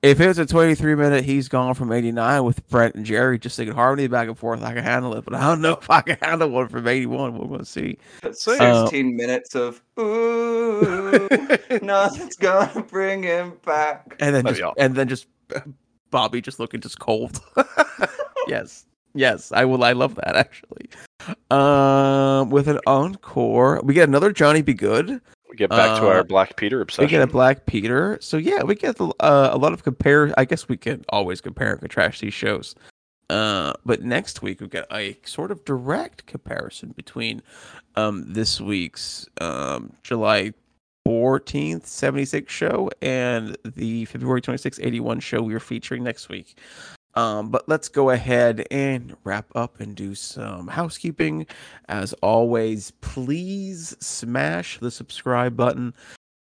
If it's a 23 minute, he's gone from 89 with Brent and Jerry just singing harmony back and forth. I can handle it, but I don't know if I can handle one from 81. We're going to see. That's Sweet. 16 minutes of ooh, nothing's gonna bring him back. and then That'd just be awesome. and then just Bobby just looking just cold. yes, yes, I will. I love that actually. Um, with an encore, we get another Johnny B. Goode. We get back to Uh, our Black Peter obsession. We get a Black Peter. So yeah, we get uh, a lot of compare. I guess we can always compare and contrast these shows. Uh, but next week we've got a sort of direct comparison between um this week's um July 14th 76 show and the February 26th 81 show we are featuring next week. Um, but let's go ahead and wrap up and do some housekeeping. As always, please smash the subscribe button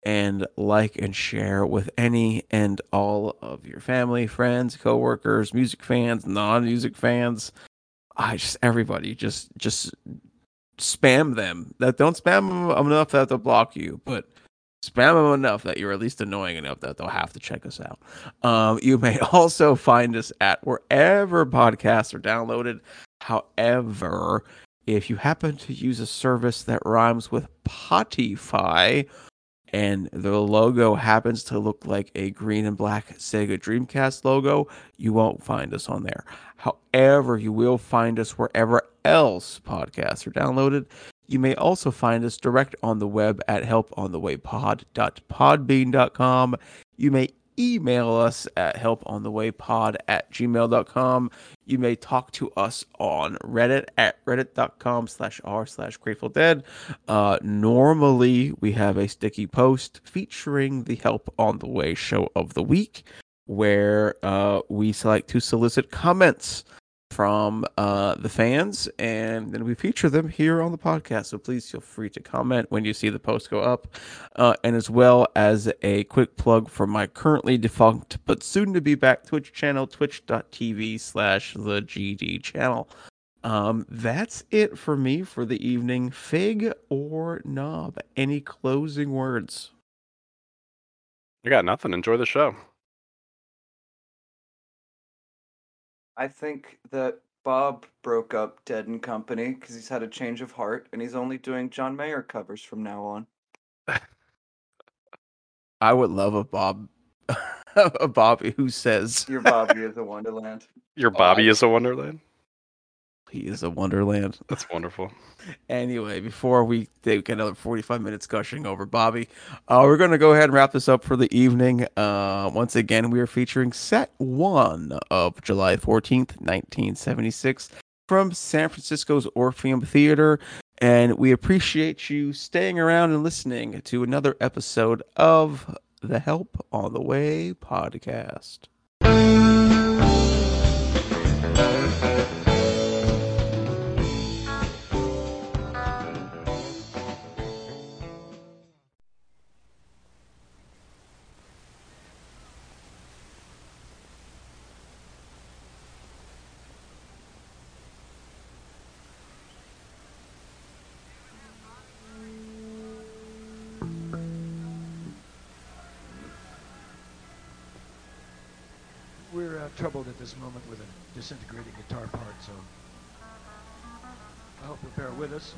and like and share with any and all of your family, friends, coworkers, music fans, non-music fans. I just everybody just just spam them. That don't spam them enough that they'll block you, but spam them enough that you're at least annoying enough that they'll have to check us out. Um, you may also find us at wherever podcasts are downloaded. However, if you happen to use a service that rhymes with Spotify and the logo happens to look like a green and black Sega Dreamcast logo, you won't find us on there. However, you will find us wherever else podcasts are downloaded. You may also find us direct on the web at helponthewaypod.podbean.com. You may email us at helponthewaypod at gmail.com. You may talk to us on Reddit at reddit.com slash r slash grateful dead. Uh, normally, we have a sticky post featuring the Help on the Way show of the week, where uh, we select to solicit comments from uh, the fans, and then we feature them here on the podcast. So please feel free to comment when you see the post go up, uh, and as well as a quick plug for my currently defunct but soon to be back Twitch channel, twitch.tv slash the GD channel. Um, that's it for me for the evening. Fig or knob? Any closing words? I got nothing. Enjoy the show. I think that Bob broke up Dead and Company because he's had a change of heart and he's only doing John Mayer covers from now on. I would love a Bob, a Bobby who says Your Bobby oh, is a Wonderland. Your Oh, Bobby I- is a Wonderland. He is a wonderland. That's wonderful. Anyway, before we take another 45 minutes gushing over Bobby, uh, we're going to go ahead and wrap this up for the evening. Uh, once again, we are featuring set one of July 14th, 1976, from San Francisco's Orpheum Theater. And we appreciate you staying around and listening to another episode of the Help on the Way podcast. This moment with a disintegrating guitar part, so I hope you'll bear with us.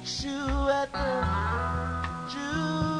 Meet you at the Jubilee.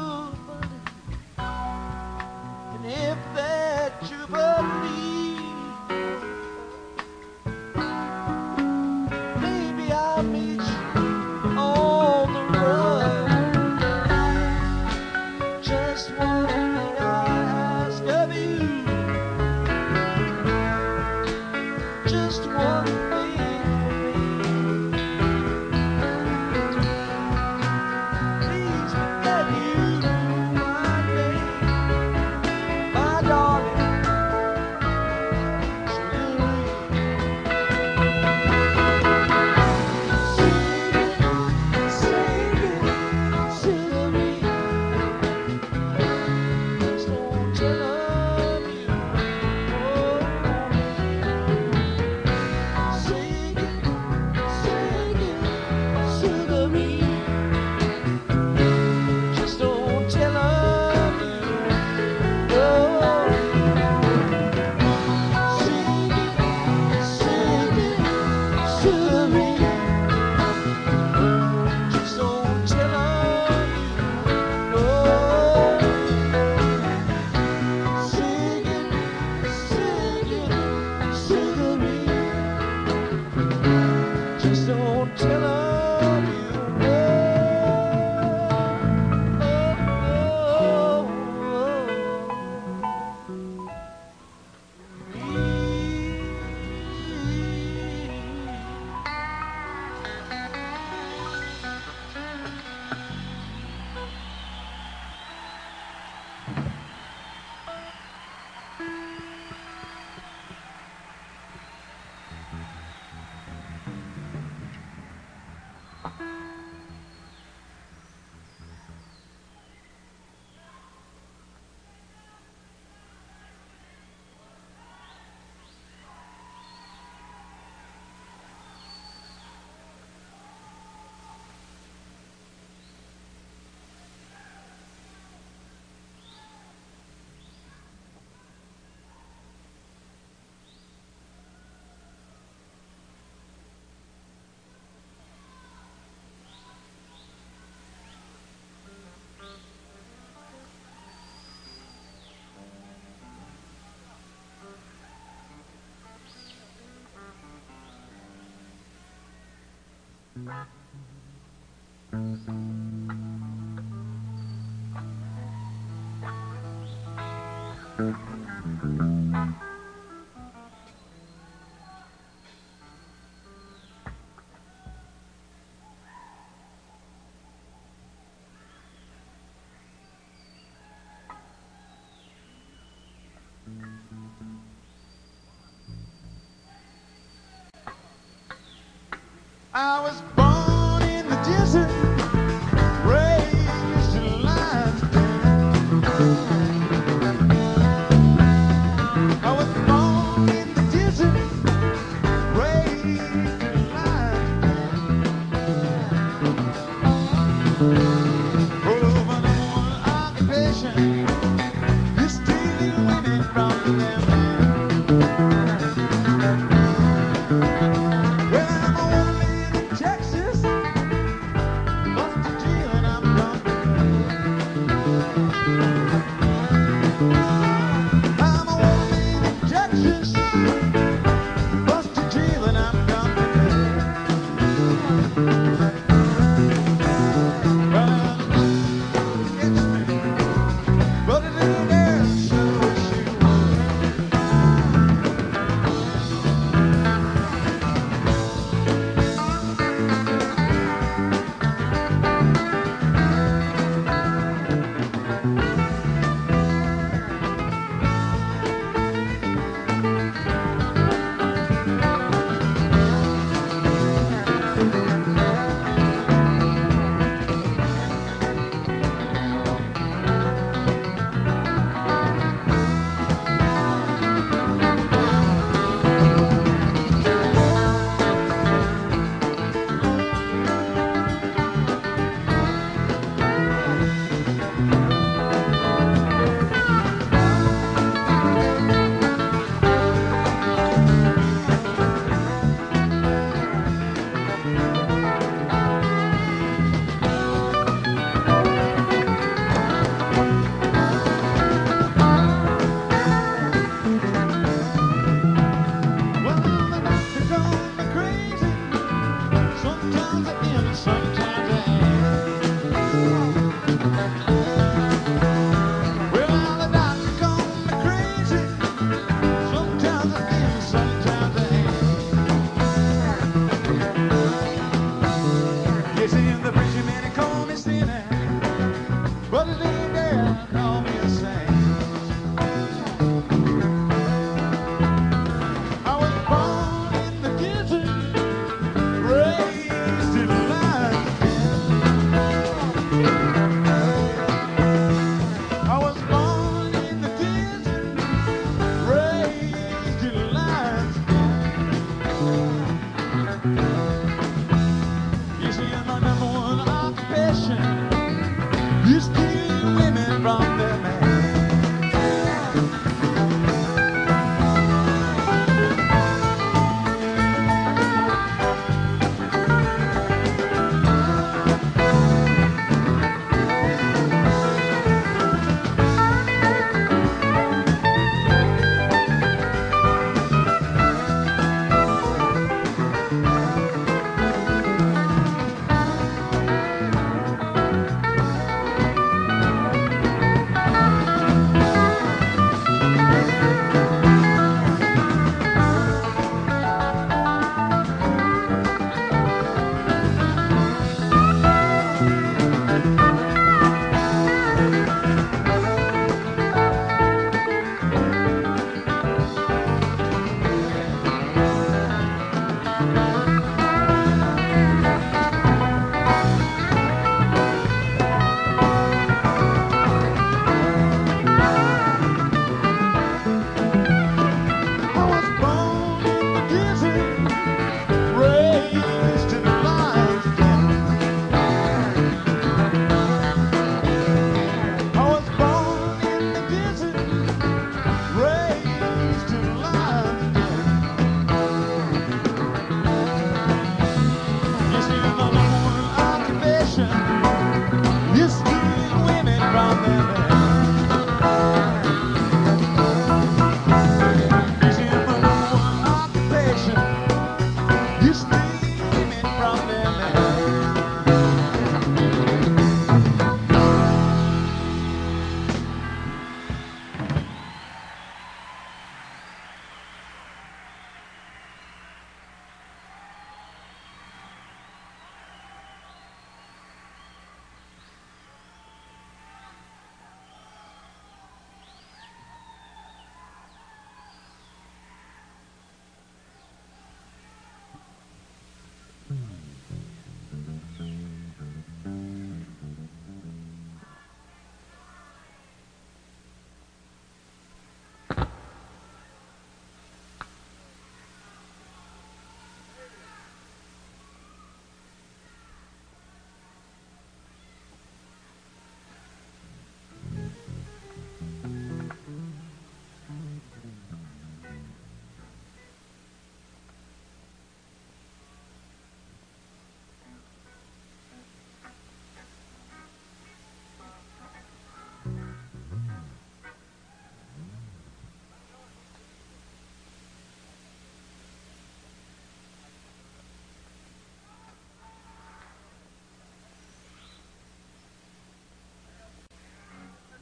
I was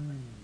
Mm.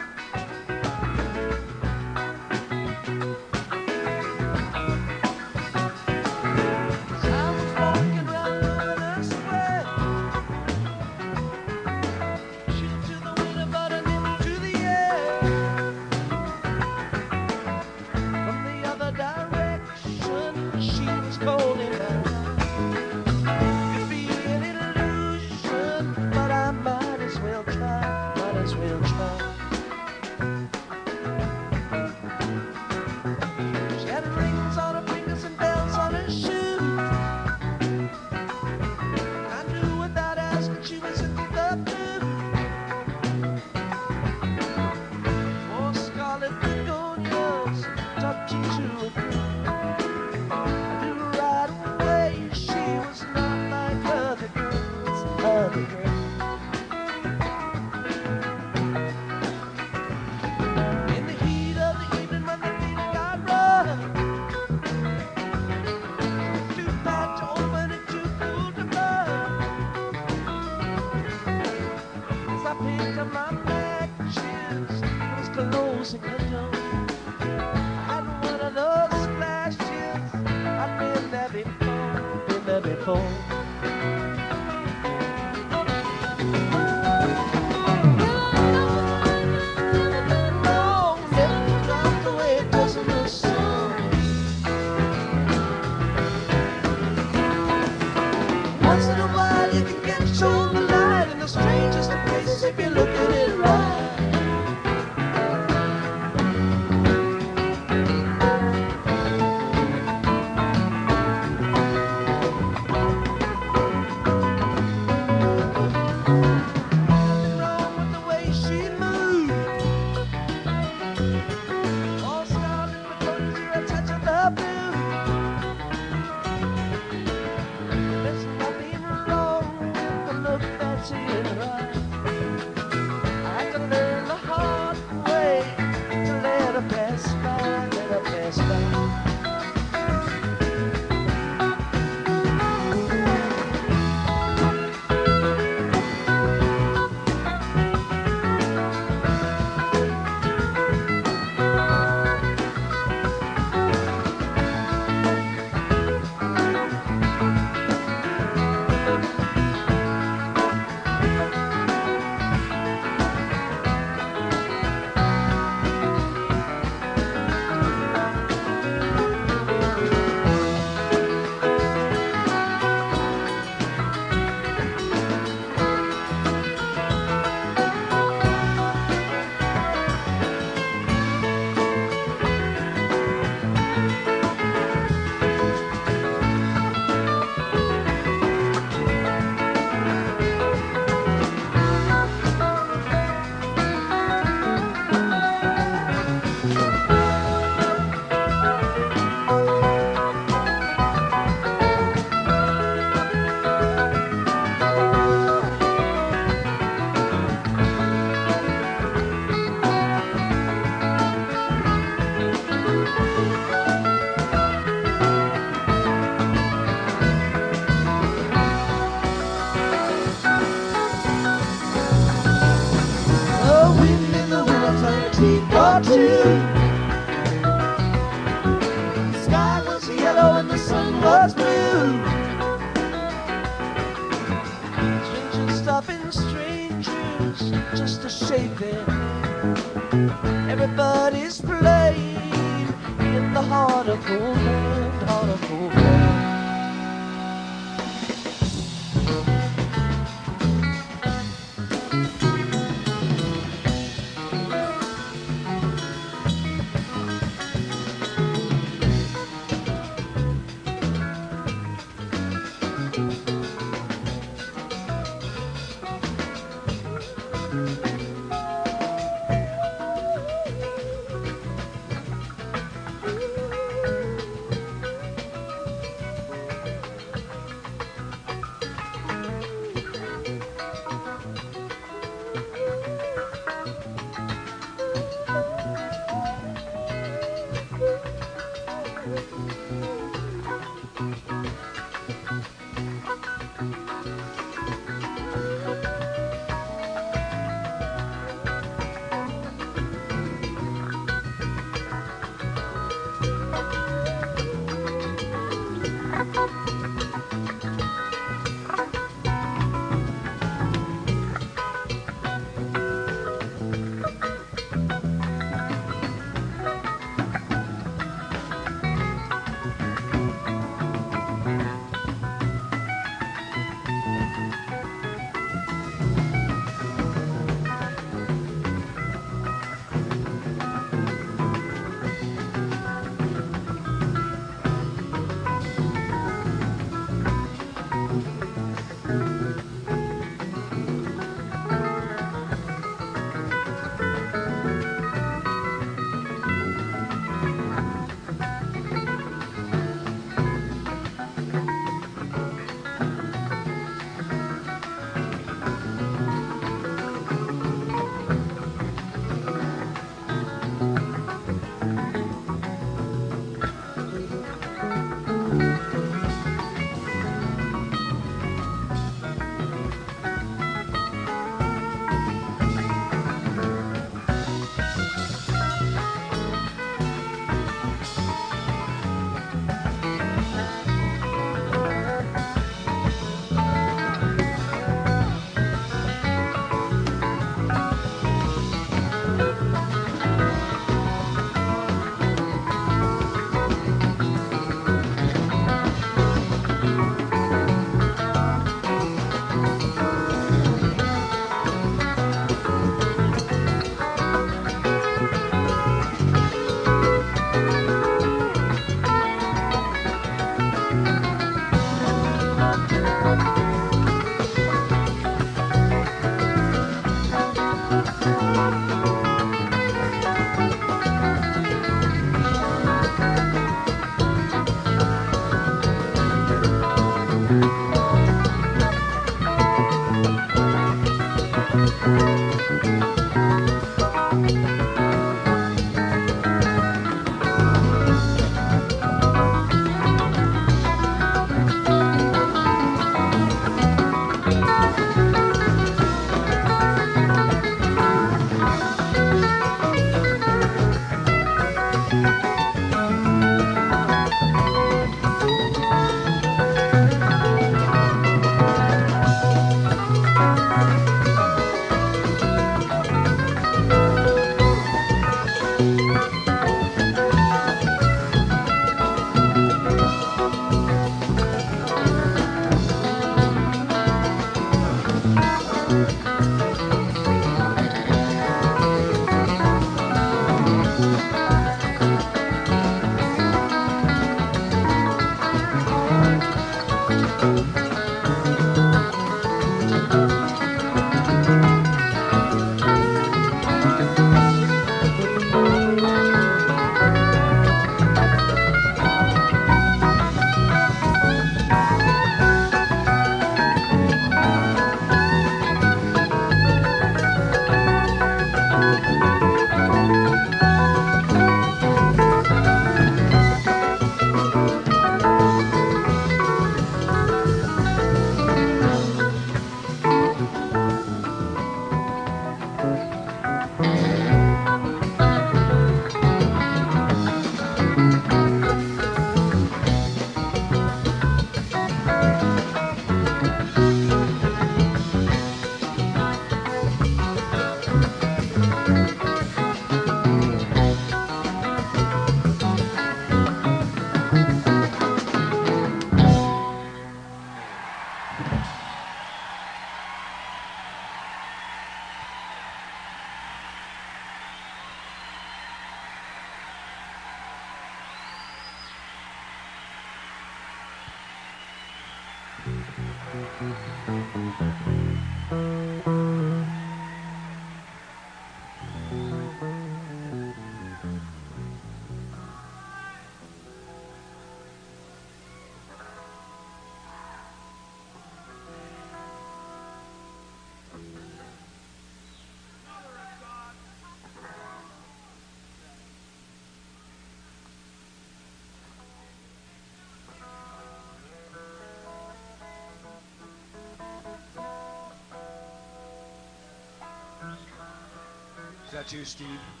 Is that you, Steve?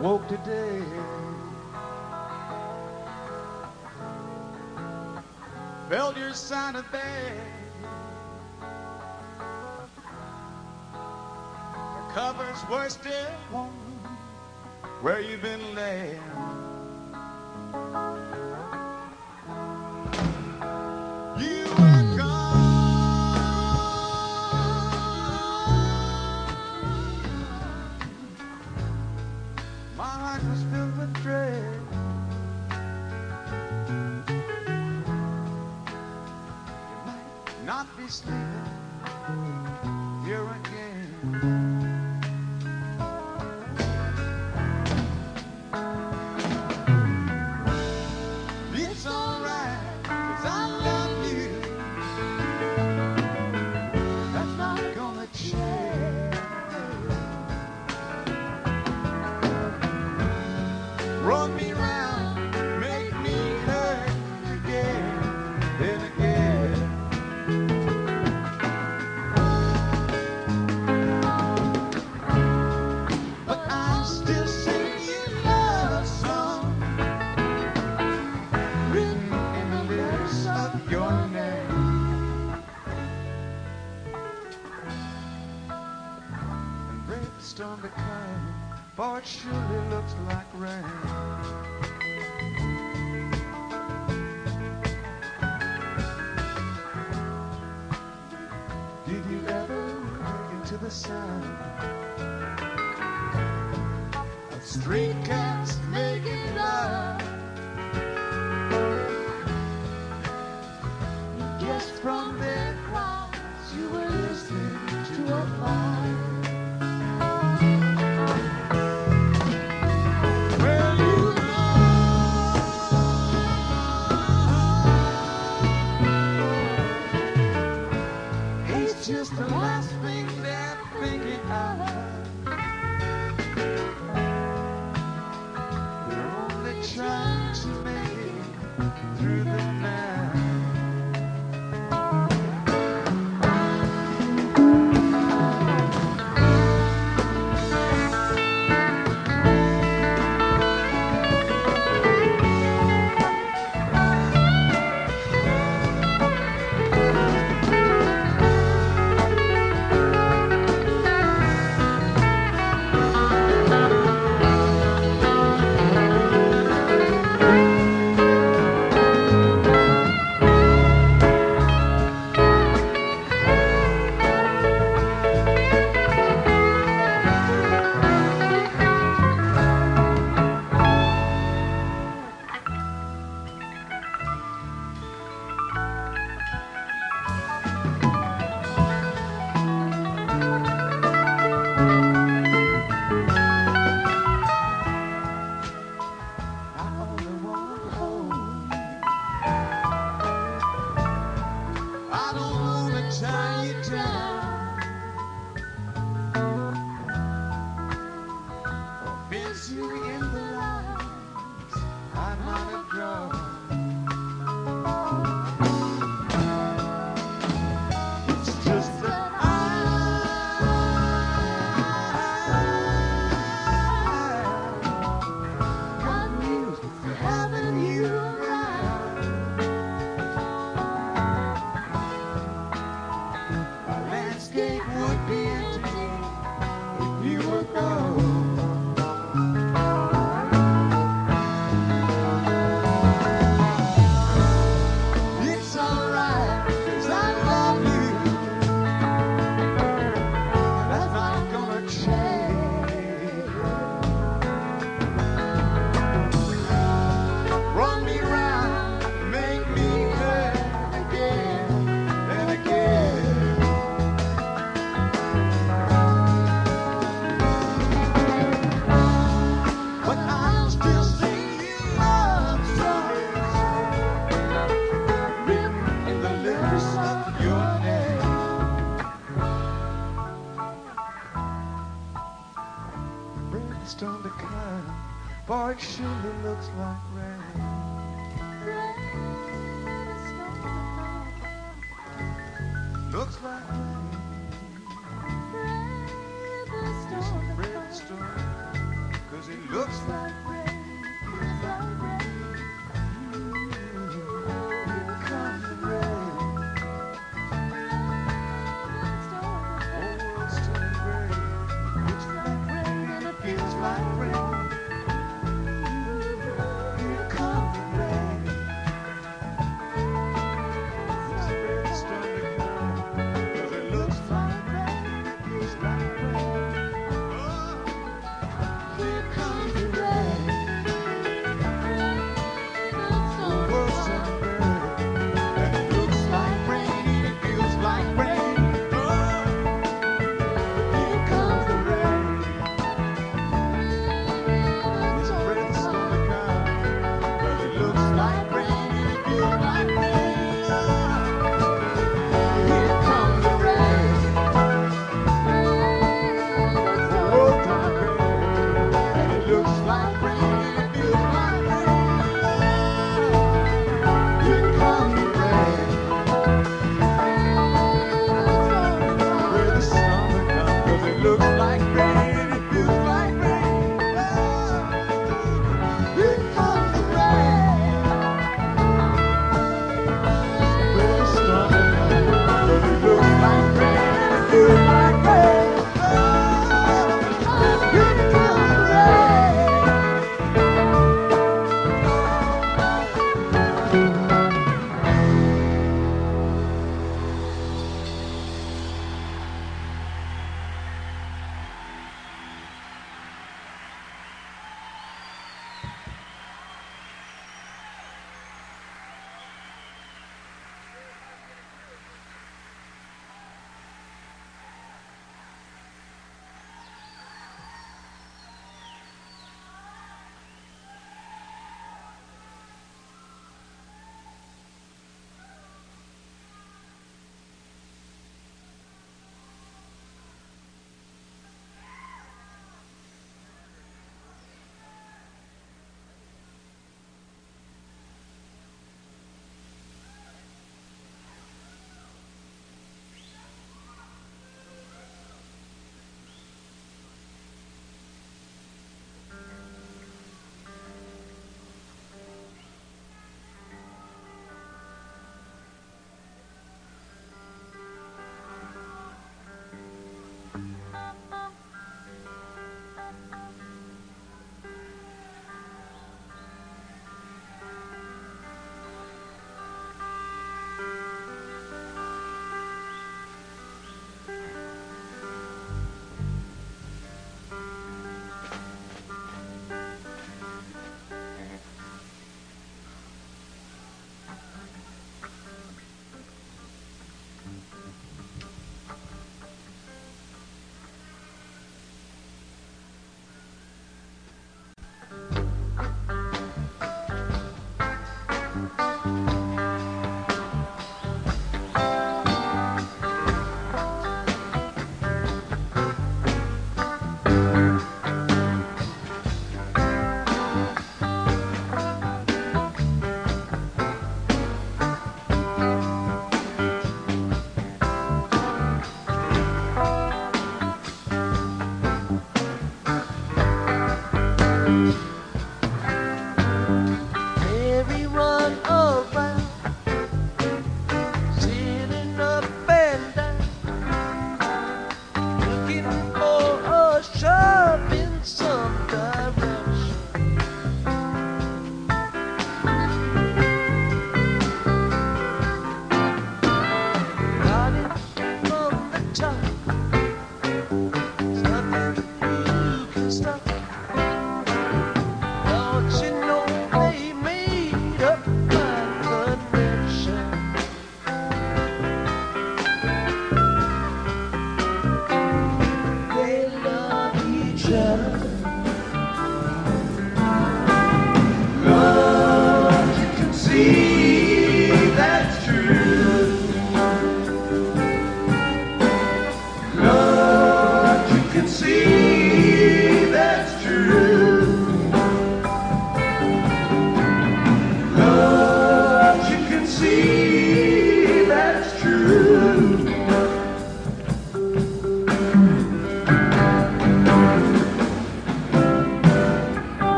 woke today. Failure sounded bed. The covers were still warm where you've been laying. sure.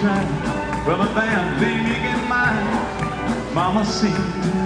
track from a band being in mine. Mama see.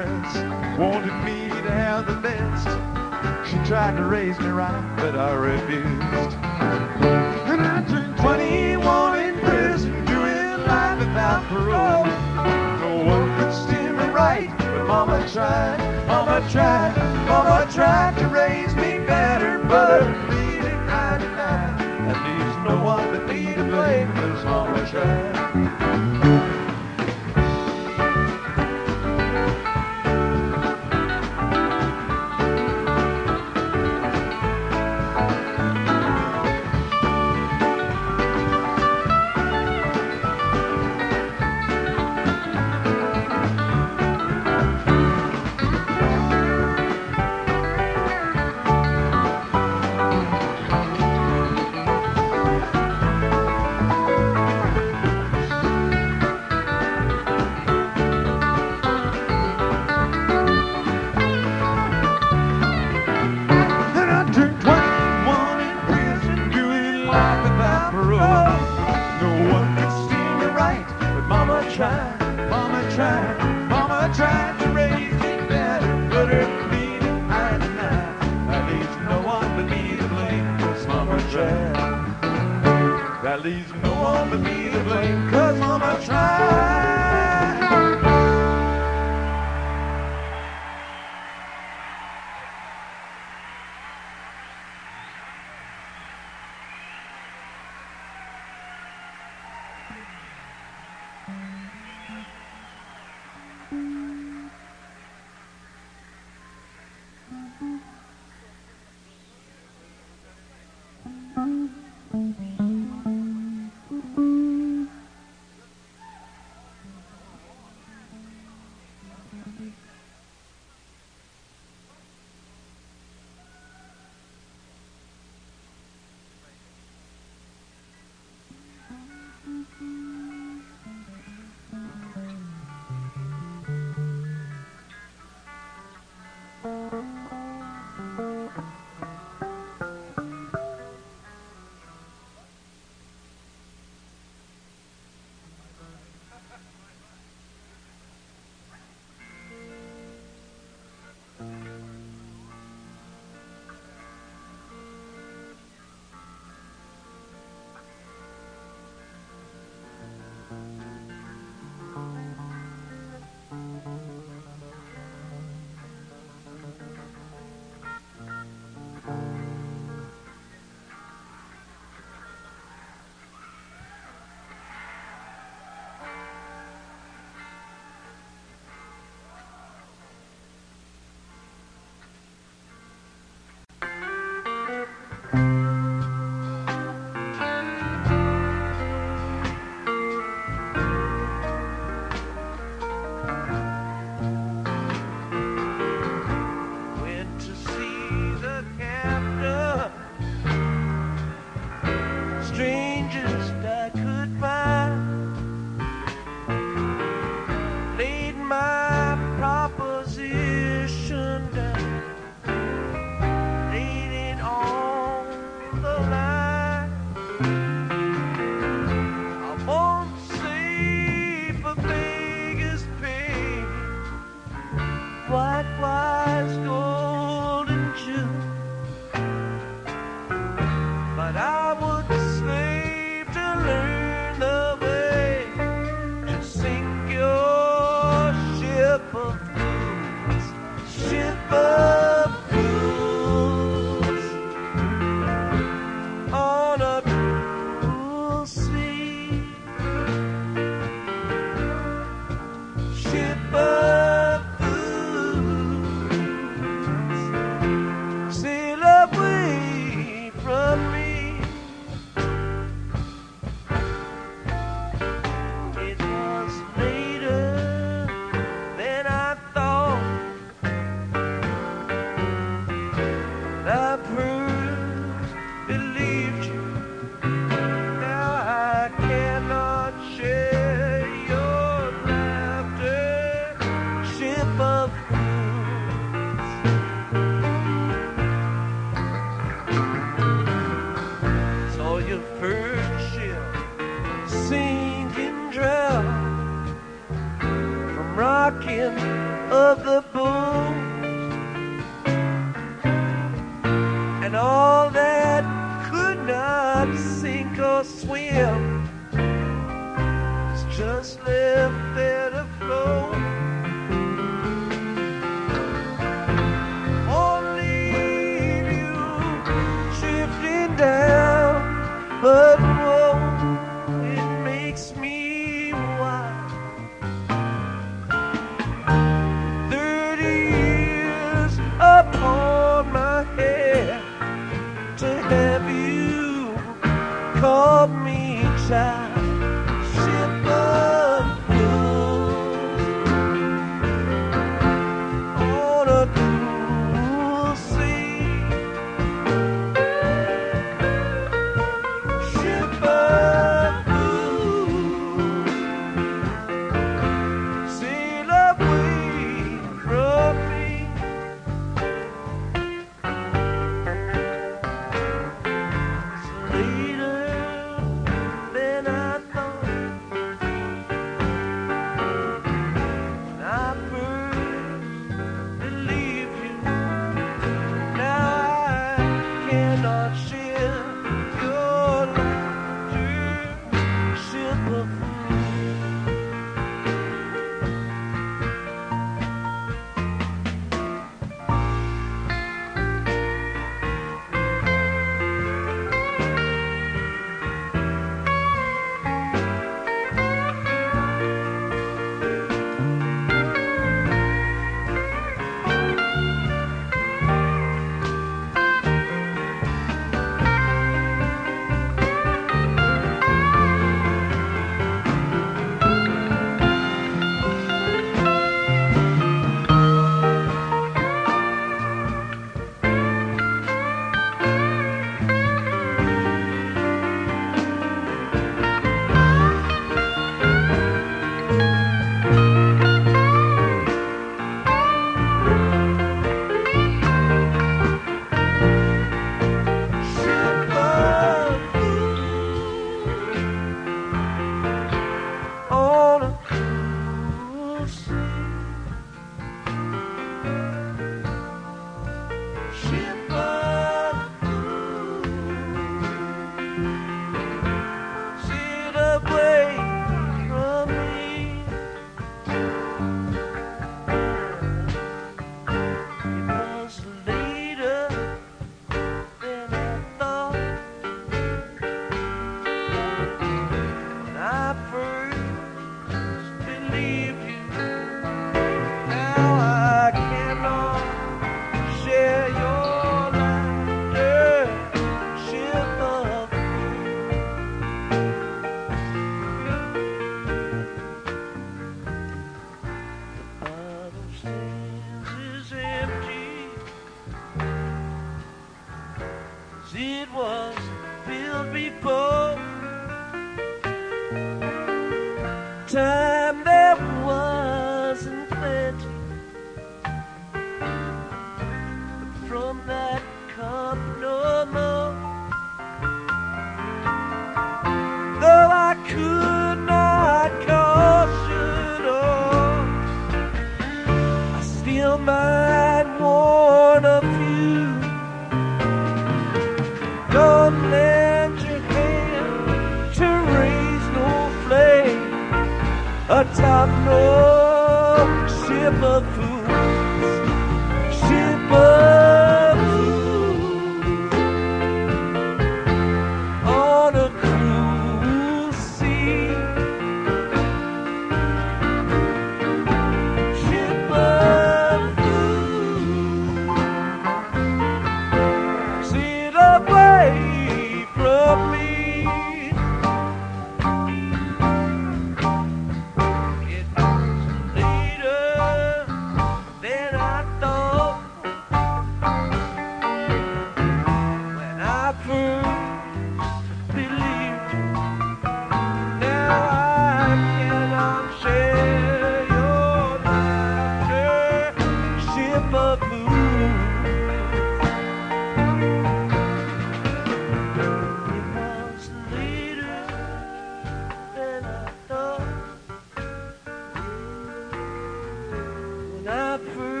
When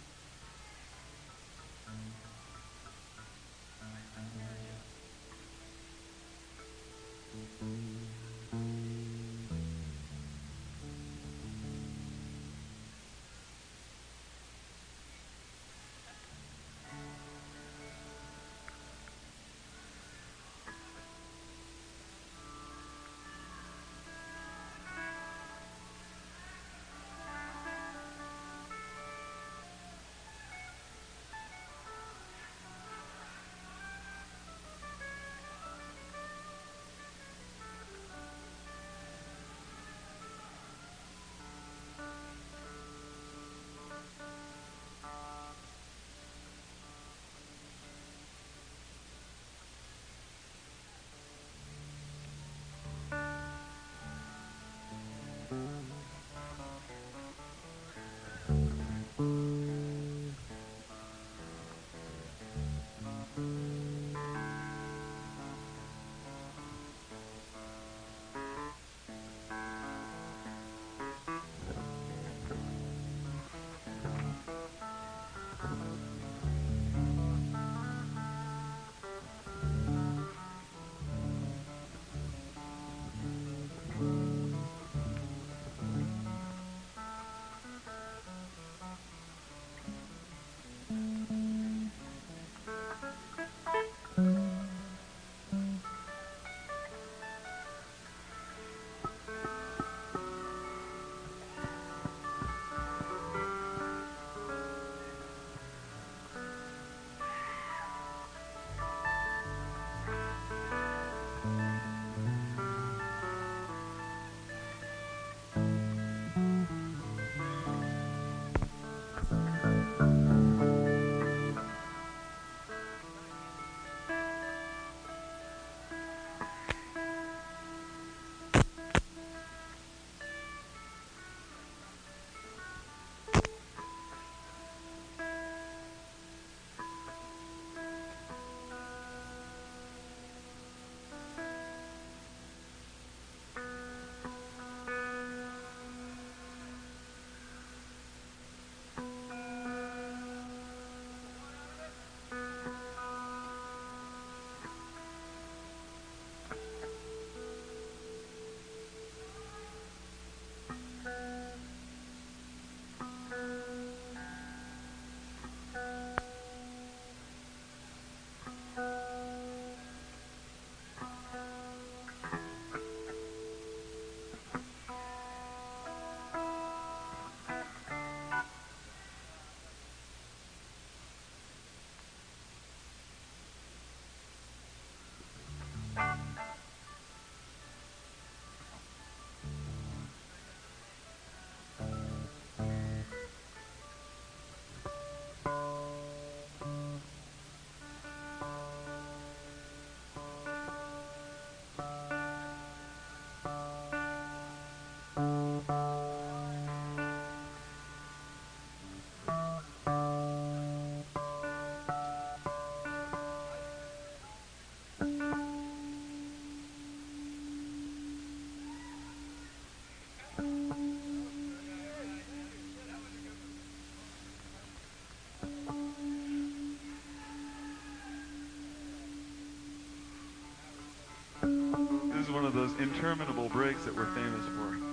is one of those interminable breaks that we're famous for.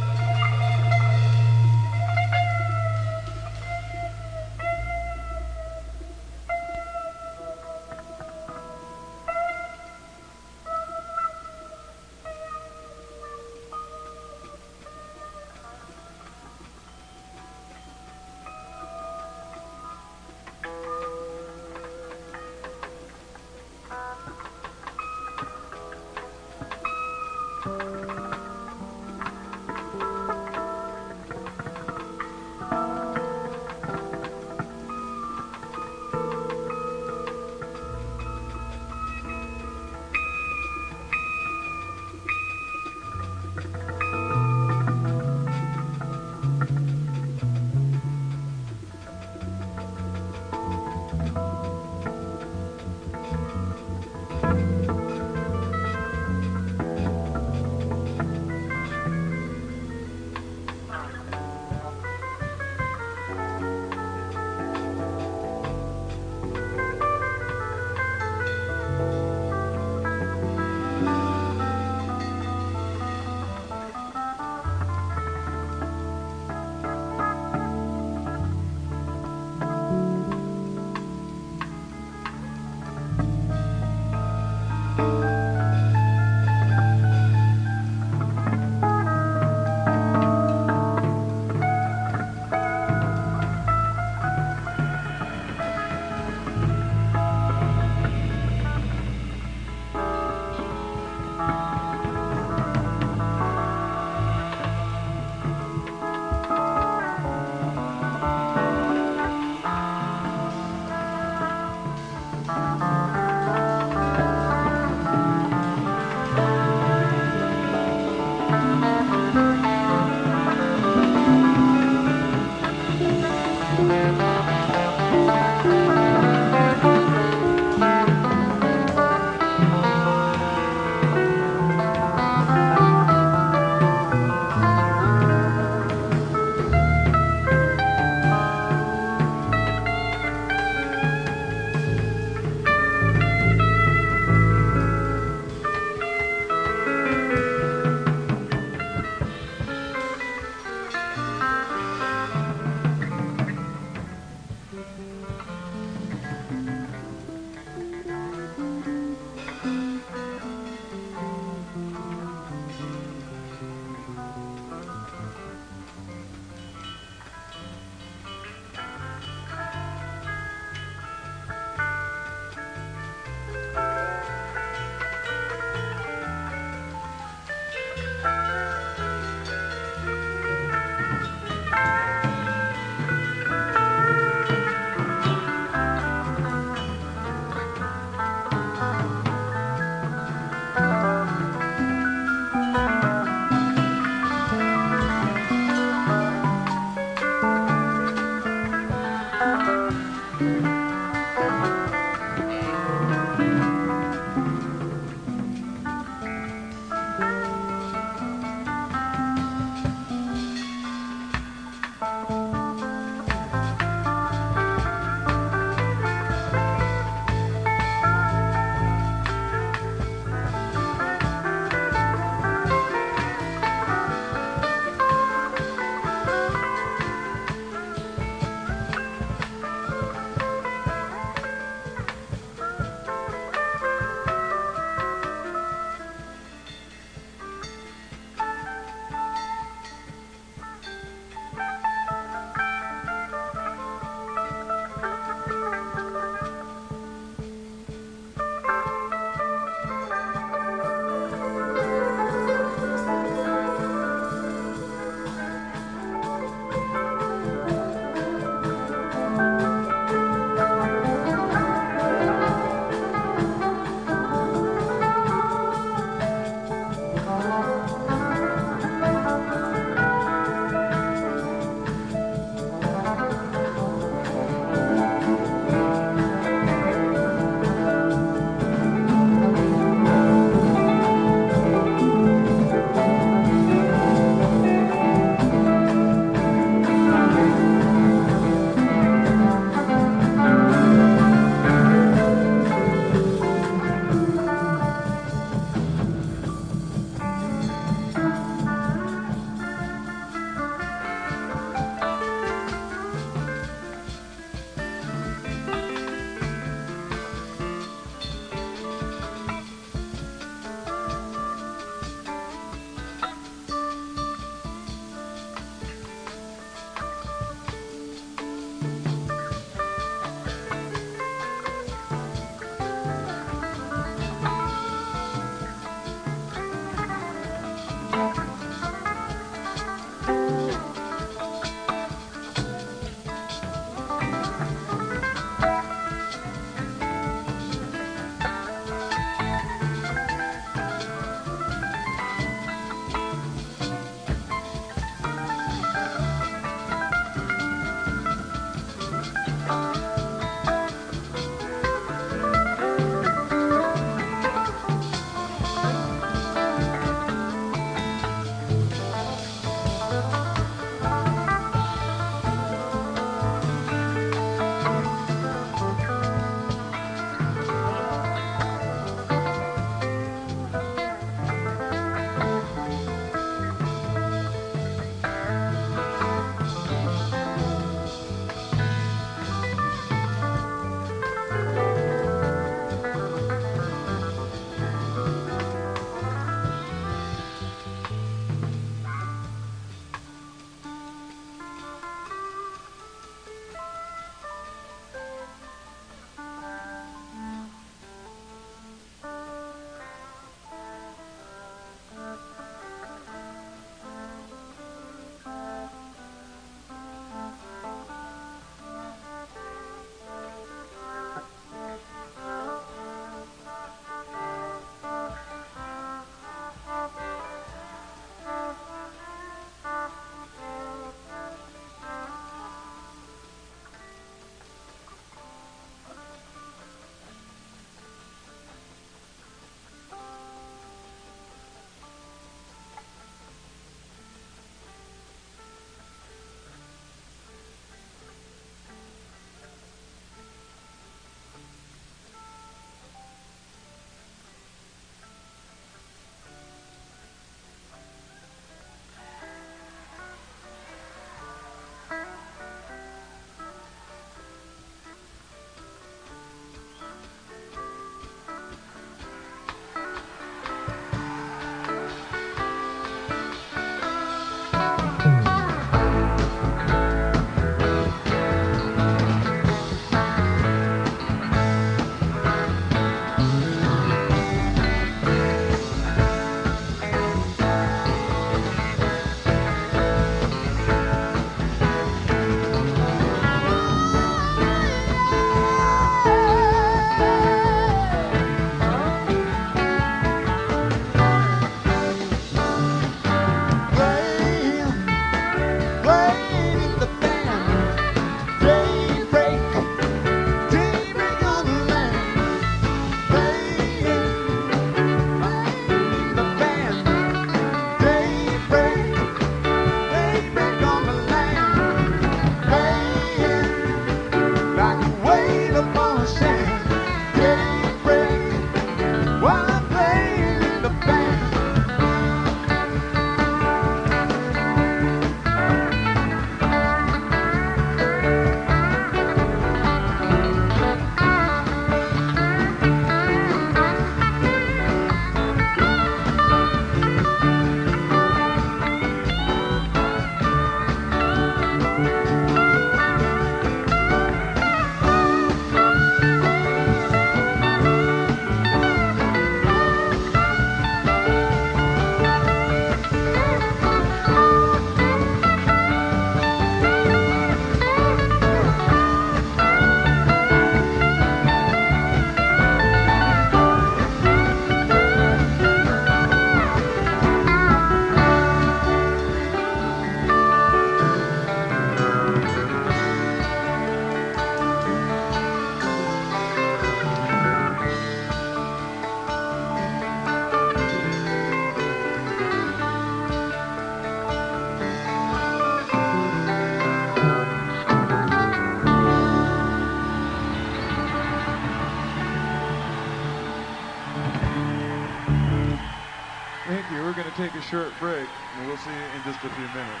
Short break, and we'll see you in just a few minutes.